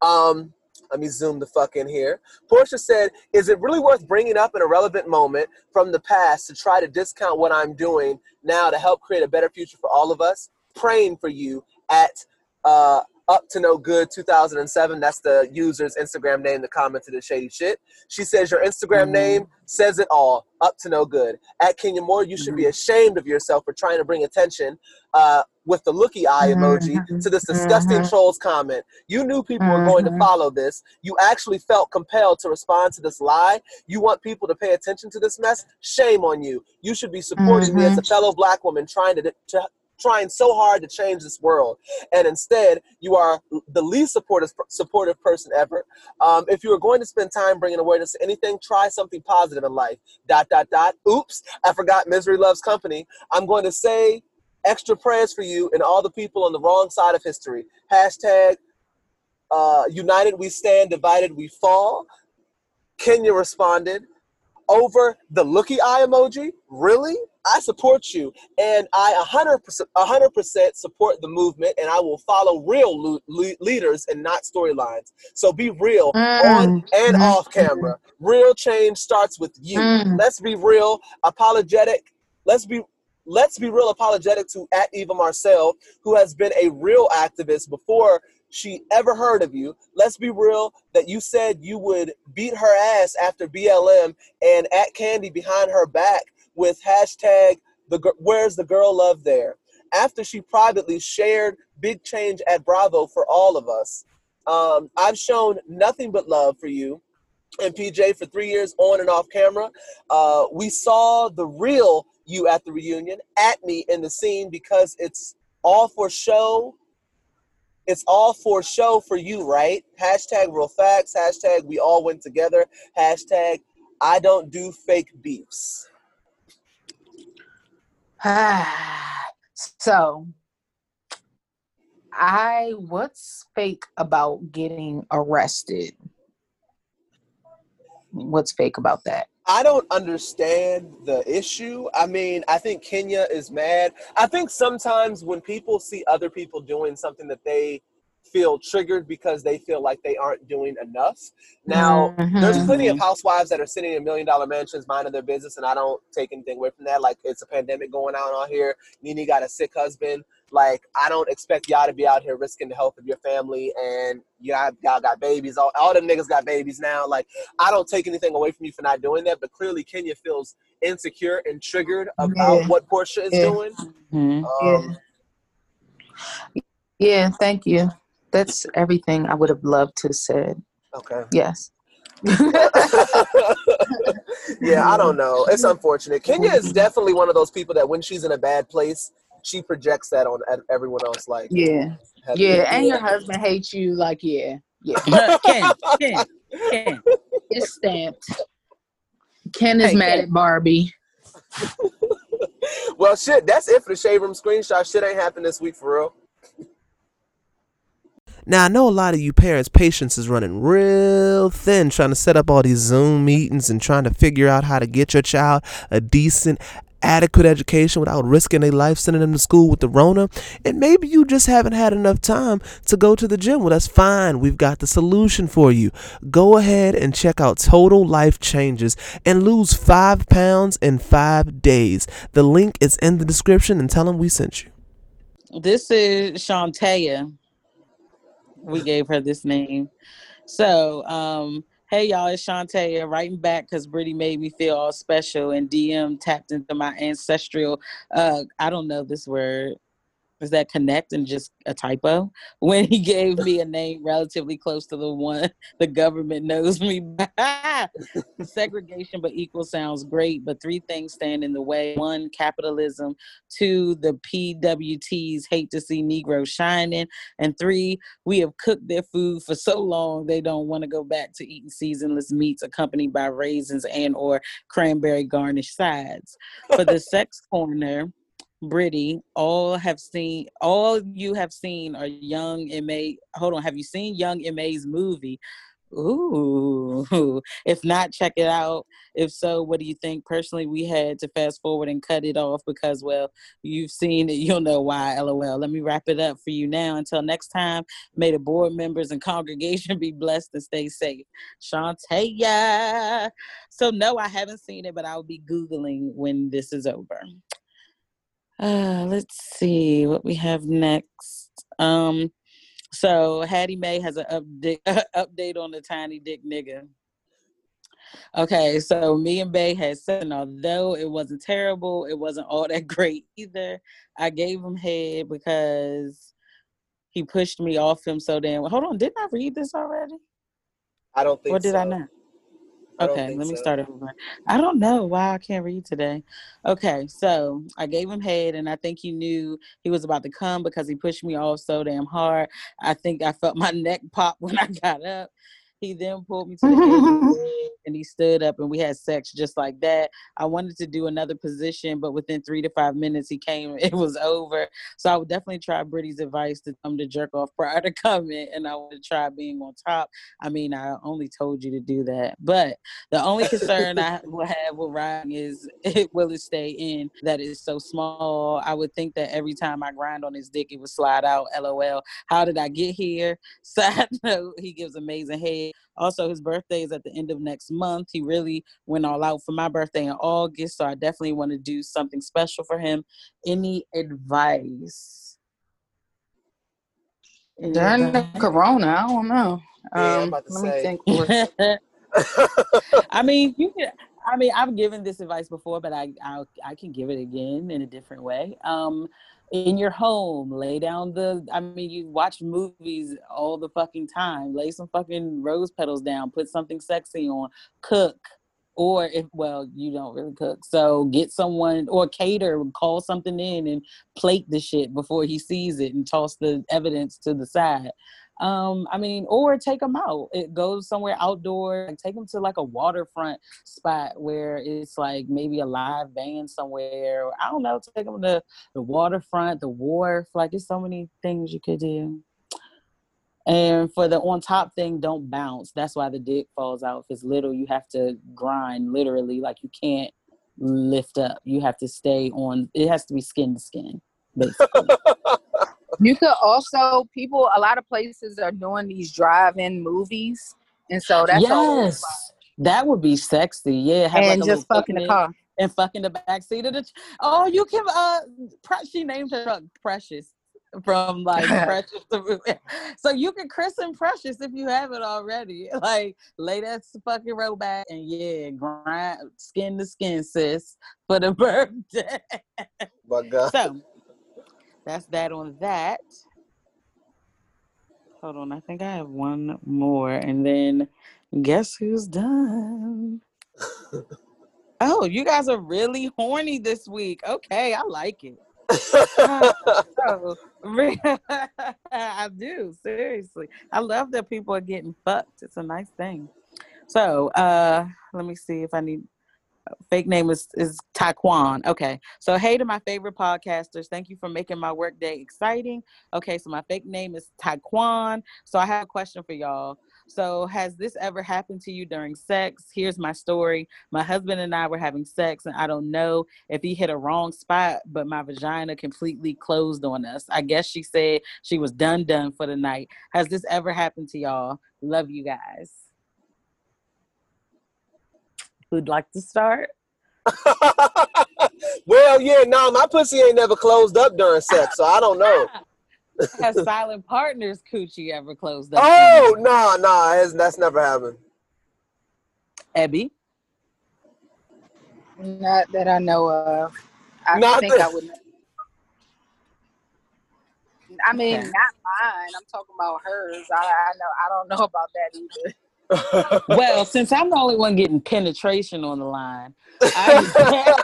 um, let me zoom the fuck in here. Porsha said, Is it really worth bringing up an irrelevant moment from the past to try to discount what I'm doing now to help create a better future for all of us? Praying for you at uh, up to no good 2007. That's the user's Instagram name that commented the shady shit. She says, Your Instagram Mhm. name says it all. Up to no good. At Kenya Moore, you should be ashamed of yourself for trying to bring attention uh, with the looky eye emoji to this disgusting Mhm. trolls comment. You knew people were going to Mhm. follow this. You actually felt compelled to respond to this lie. You want people to pay attention to this mess? Shame on you. You should be supporting me as a fellow black woman trying to, to trying so hard to change this world. And instead, you are the least supportive supportive person ever. Um, if you are going to spend time bringing awareness to anything, try something positive in life. Dot dot dot. Oops, I forgot. Misery loves company. I'm going to say extra prayers for you and all the people on the wrong side of history. Hashtag uh, united we stand, divided we fall. Kenya responded over the looky eye emoji. Really? I support you, and I 100%, 100% support the movement, and I will follow real le- leaders and not storylines. So be real on and Mm. off camera. Real change starts with you. Mm. Let's be real, apologetic. Let's be let's be real apologetic to at Eva Marcille, who has been a real activist before she ever heard of you. Let's be real that you said you would beat her ass after BLM and at Kandi behind her back with hashtag the where's the girl love there after she privately shared big change at Bravo for all of us. Um, I've shown nothing but love for you and PJ for three years on and off camera. Uh, we saw the real you at the reunion at me in the scene because it's all for show. It's all for show for you, right? Hashtag real facts. Hashtag we all went together. Hashtag I don't do fake beefs. *sighs* so I what's fake about getting arrested? What's fake about that? I don't understand the issue. I mean, I think Kenya is mad. I think sometimes when people see other people doing something that they feel triggered because they feel like they aren't doing enough. Now, there's plenty of housewives that are sitting in million dollar mansions minding their business, and I don't take anything away from that. Like, it's a pandemic going on out here. Nene got a sick husband. Like, I don't expect y'all to be out here risking the health of your family, and y'all, y'all got babies. All, all them niggas got babies now. Like, I don't take anything away from you for not doing that, but clearly Kenya feels insecure and triggered about Yeah. what Porsha is Yeah. doing. Mhm. Um, Yeah, thank you. That's everything I would have loved to have said. Okay. Yes. *laughs* yeah, I don't know. It's unfortunate. Kenya is definitely one of those people that when she's in a bad place, she projects that on everyone else. Like, yeah. Yeah. And your husband hates you. Like, yeah. Yeah. *laughs* Ken, Ken, Ken. It's stamped. Ken is Hey, mad Ken. at Barbie. *laughs* Well, shit, that's it for the shade room screenshot. Shit ain't happened this week for real. Now I know a lot of you parents' patience is running real thin trying to set up all these Zoom meetings and trying to figure out how to get your child a decent, adequate education without risking their life sending them to school with the Rona. And maybe you just haven't had enough time to go to the gym. Well, that's fine. We've got the solution for you. Go ahead and check out Total Life Changes and lose five pounds in five days. The link is in the description and tell them we sent you. This is Shantea. We gave her this name. So, um, hey y'all, it's Shantea writing back because Brittany made me feel all special and DM tapped into my ancestral uh I don't know this word. Is that connect and just a typo? When he gave me a name relatively close to the one *laughs* the government knows me by. *laughs* Segregation but equal sounds great, but three things stand in the way. One, capitalism. Two, the PWTs hate to see Negroes shining. And three, we have cooked their food for so long they don't want to go back to eating seasonless meats accompanied by raisins and or cranberry garnish sides. For the sex corner, Britty, all have seen all you have seen are young MA. Hold on, have you seen Young MA's movie? Ooh, *laughs* if not, check it out. If so, what do you think? Personally, we had to fast forward and cut it off because, well, you've seen it, you'll know why. LOL. Let me wrap it up for you now. Until next time, may the board members and congregation *laughs* be blessed and stay safe. Shantae. So, no, I haven't seen it, but I'll be Googling when this is over. Uh, let's see what we have next. Um, so Hattie Mae has an update *laughs* update on the tiny dick nigga. Okay, so me and Bay had said, and although it wasn't terrible, it wasn't all that *laughs* great either. I gave him head because he pushed me off him so damn. Hold on, didn't I read this already? I don't think Or did so. I not? Okay, let me so. start over. I don't know why I can't read today. Okay, so I gave him head, and I think he knew he was about to come because he pushed me off so damn hard. I think I felt *laughs* my neck pop when I got up. He then pulled me to the edge of the bed, and he stood up, and we had sex just like that. I wanted to do another position, but within three to five minutes, he came. *laughs* It was over. So I would definitely try Britty's advice to come to jerk off *laughs* prior to coming, and I would try being on top. I mean, I only told you to do that, but the only concern I *laughs* will have with riding is it will it stay in that is so small. I would think that every time I grind on his dick, it would slide out. LOL. How did I get here? Side note, he gives amazing head. Also, his birthday is at the end of next month. He really went all out for my birthday in August, so I definitely want to do something special for him. Any advice? Any During the corona, I don't know. Yeah, I'm Um, about to me say. think. for a sec. *laughs* *laughs* I mean, you can. I mean, I've given this advice before, but I, I I can give it again in a different way. Um, in your home, lay down the. I mean, you watch movies all the fucking time. Lay some fucking rose petals down. Put something sexy on. Cook. Or if well, you don't really cook, so get someone or cater, call something in and plate the shit before he sees it and toss the evidence to the side. Um, I mean, or take them out. It goes somewhere outdoor. and take them to like a waterfront spot where it's like maybe a live band somewhere. I don't know. Take them to the waterfront, the wharf. Like there's so many things you could do. And for the on top thing, don't bounce. That's why the dick falls out. If it's little, you have to grind literally. Like you can't lift up. You have to stay on. It has to be skin to skin, basically. *laughs* You could also people. A lot of places are doing these drive-in movies, and so that's yes, that would be sexy. Yeah, have And a just fucking the car. and fucking the back seat of the. Ch- oh, you can. Uh, Pre- she named her truck Precious from like *laughs* Precious. so you can christen Precious if you haven't already. *laughs* Like lay that fucking road back and yeah, grind skin to skin, sis, for the *laughs* birthday. My God. so that's that on that. Hold on, I think I have one more, and then guess who's done? oh, you guys are really horny this week. Okay, I like it. *laughs* Oh, re- *laughs* I do seriously. I love that people are getting fucked. It's a nice thing. So, uh, let me see if I need fake name is is Taekwon. Okay. So hey to my favorite podcasters. Thank you for making my workday exciting. Okay, so my fake name is Taekwon. So I have a question for y'all. So has this ever happened to you during sex? Here's my story. My husband and I were having sex and I don't know if he hit a wrong spot, but my vagina completely closed on us. I guess she said she was done done for the night. Has this ever happened to y'all? Love you guys. Who'd like to start? *laughs* well, yeah, nah, my pussy ain't never closed up during sex, so I don't know. *laughs* Has Silent Partners coochie ever closed up? Oh, nah, nah, that's never happened. Ebby. Not that I know of. I Not think that- I would. I mean, Okay. not mine. I'm talking about hers. I, I know. I don't know about that either. Well, since I'm the only one getting penetration on the line, I,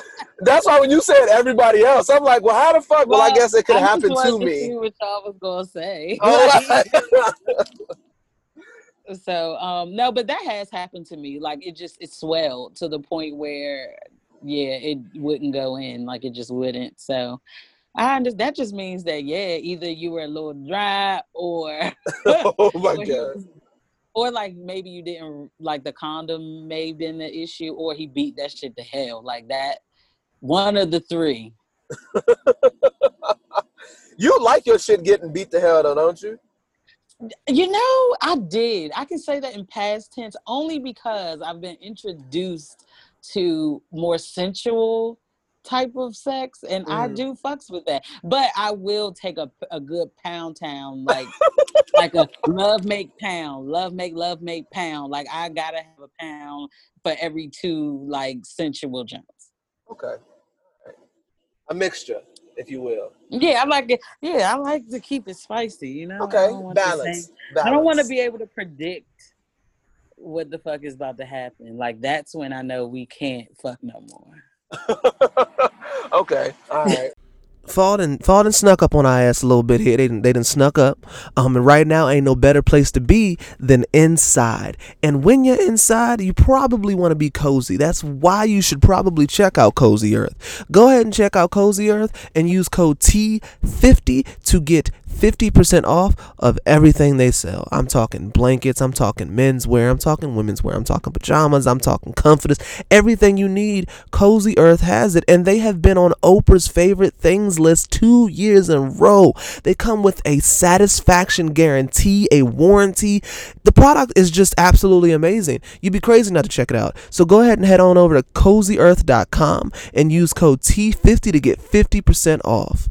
*laughs* That's why when you said everybody else, I'm like, well, how the fuck? Well, I guess it could I just happen to me. See what y'all was gonna say. Oh, *laughs* so um no, but that has happened to me. Like it just it swelled to the point where yeah, it wouldn't go in. Like it just wouldn't. So I understand that just means that yeah, either you were a little dry or *laughs* oh my god. Or like maybe you didn't like the condom may have been the issue or he beat that shit to hell. Like that one of the three. *laughs* You like your shit getting beat to hell, though, don't you? You know, I did. I can say that in past tense only because I've been introduced to more sensual type of sex and I Mhm. do fucks with that. But I will take a, a good pound town like *laughs* like a love make pound, love make love make pound. Like I got to have a pound for every two like sensual jumps. Okay. A mixture, if you will. Yeah, I like it. Yeah, I like to keep it spicy, you know. Okay. don't want Balance. I don't want to be able to predict what the fuck is about to happen. Like that's when I know we can't fuck no more. *laughs* okay. All right. Fall and and snuck up on ass a little bit here. They didn't they didn't snuck up. Um, and right now ain't no better place to be than inside. And when you're inside, you probably want to be cozy. That's why you should probably check out Cozy Earth. Go ahead and check out Cozy Earth and use code T50 to get 50% off of everything they sell. I'm talking blankets, I'm talking men's wear, I'm talking women's wear, I'm talking pajamas, I'm talking comforters, everything you need. Cozy Earth has it, and they have been on Oprah's favorite things list two years in a row. They come with a satisfaction guarantee, a warranty. The product is just absolutely amazing. You'd be crazy not to check it out. So go ahead and head on over to cozyearth.com and use code T50 to get 50% off.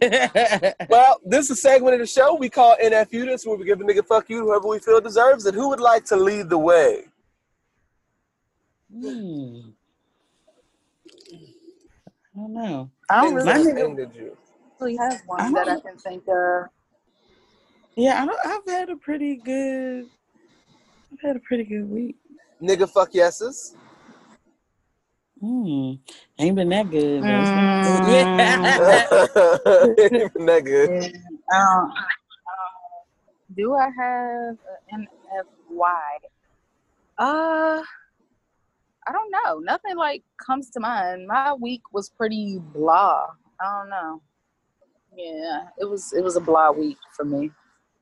Well, this is a segment of the show we call NFU. This where we give a nigga fuck you to whoever we feel deserves it. Who would like to lead the way? Hmm. I don't know. I don't really that you. really have I one that I can think of. Yeah, I don't, I've had a pretty good. I've had a pretty good week. Nigga fuck yeses. Hmm. Ain't been that good. but it's Mm. been good. *laughs* Yeah. Even that good. Yeah. Um, do I have an NFY? Uh, I don't know. Nothing like comes to mind. My week was pretty blah. I don't know. Yeah, it was it was a blah week for me.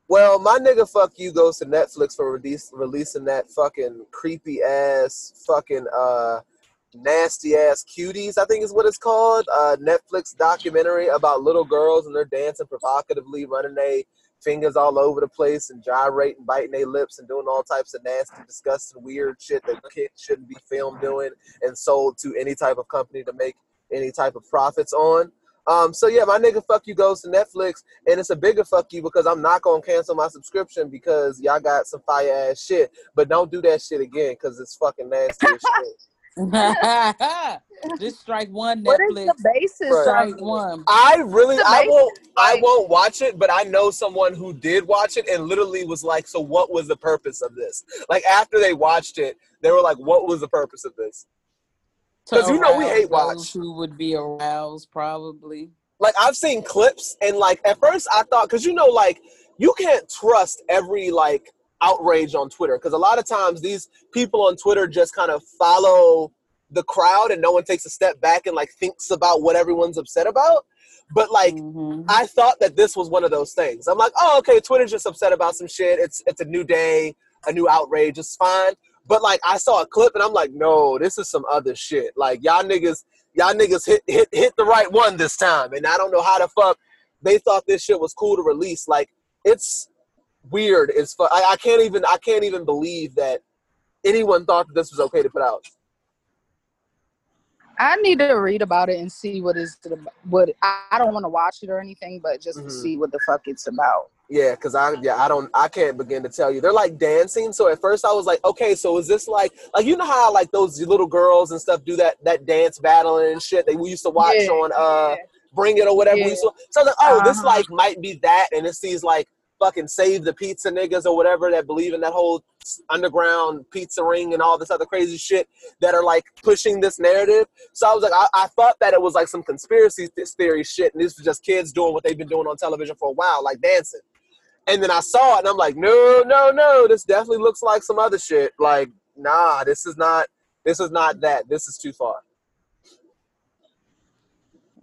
Well, my nigga fuck you goes to Netflix for release, releasing that fucking creepy ass fucking uh nasty ass cuties. I think is what it's called. Netflix documentary about little girls and they're dancing provocatively, running their fingers all over the place and gyrating, biting their lips and doing all types of nasty, disgusting, weird shit that kids shouldn't be filmed doing and sold to any type of company to make any type of profits on. Um, so yeah, my nigga fuck you goes to Netflix, and it's a bigger fuck you because I'm not gonna cancel my subscription because y'all got some fire ass shit. But don't do that shit again because it's fucking nasty as shit. *laughs* Just strike one Netflix. What is the basis Right. Strike one. I really, I won't, I won't watch it, but I know someone who did watch it and literally was like, "So what was the purpose of this?" Like after they watched it, they were like, "What was the purpose of this?" Because you know we hate watch. those Who would be aroused probably. like I've seen clips and like at first I thought because you know like you can't trust every like outrage on Twitter because a lot of times these people on Twitter just kind of follow the crowd and no one takes a step back and like thinks about what everyone's upset about. But like Mhm. I thought that this was one of those things. I'm like, oh okay, Twitter's just upset about some shit. It's it's a new day, a new outrage. It's fine. But like I saw a clip and I'm like, no, this is some other shit. Like y'all niggas, y'all niggas hit hit hit the right one this time. And I don't know how the fuck they thought this shit was cool to release. Like it's weird. It's fu- I, I can't even I can't even believe that anyone thought that this was okay to put out. I need to read about it and see what is the what I don't want to watch it or anything, but just Mhm. to see what the fuck it's about. Yeah, because I yeah I don't I can't begin to tell you. They're like dancing. So at first I was like, okay, so is this like like you know how like those little girls and stuff do that that dance battling and shit that we used to watch Yeah, on uh yeah. Bring It or whatever. Yeah. We used to, so I was like, oh, this Uh-huh. like might be that, and it's these like fucking save the pizza niggas or whatever that believe in that whole underground pizza ring and all this other crazy shit that are like pushing this narrative. So I was like, I, I thought that it was like some conspiracy theory shit, and this was just kids doing what they've been doing on television for a while, like dancing. And then I saw it, and I'm like, no, no, no, this definitely looks like some other shit. Like, nah, this is not, this is not that. This is too far.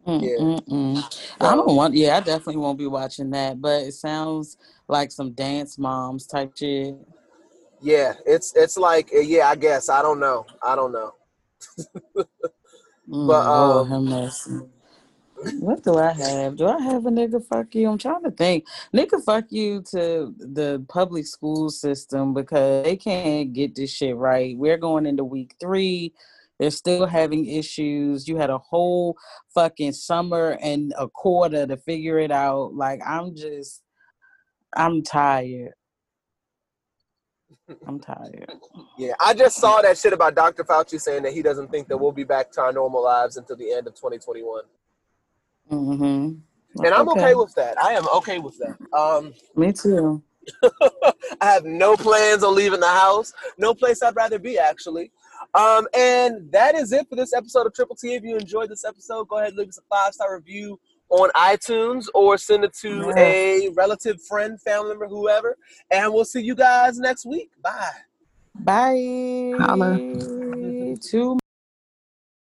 Mm, Yeah. mm. I don't want. Yeah, I definitely won't be watching that. But it sounds like some dance moms type shit. Yeah, it's it's like yeah, I guess I don't know, I don't know. *laughs* But, Lord um, have mercy. What do I have? Do I have a nigga fuck you? I'm trying to think. Nigga fuck you to the public school system because they can't get this shit right. We're going into week three. They're still having issues. You had a whole fucking summer and a quarter to figure it out. Like I'm just I'm tired. I'm tired. Yeah, I just saw that shit about Dr. Fauci saying that he doesn't think that we'll be back to our normal lives until the end of 2021, Mm-hmm. and I'm okay with that. I am okay with that. Um, Me too. *laughs* I have no plans on leaving the house. No place I'd rather be, actually. Um, and that is it for this episode of Triple T. If you enjoyed this episode, go ahead and leave us a five star review on iTunes or send it to Yeah. a relative, friend, family member, whoever. And we'll see you guys next week. Bye. Bye. Holla. Two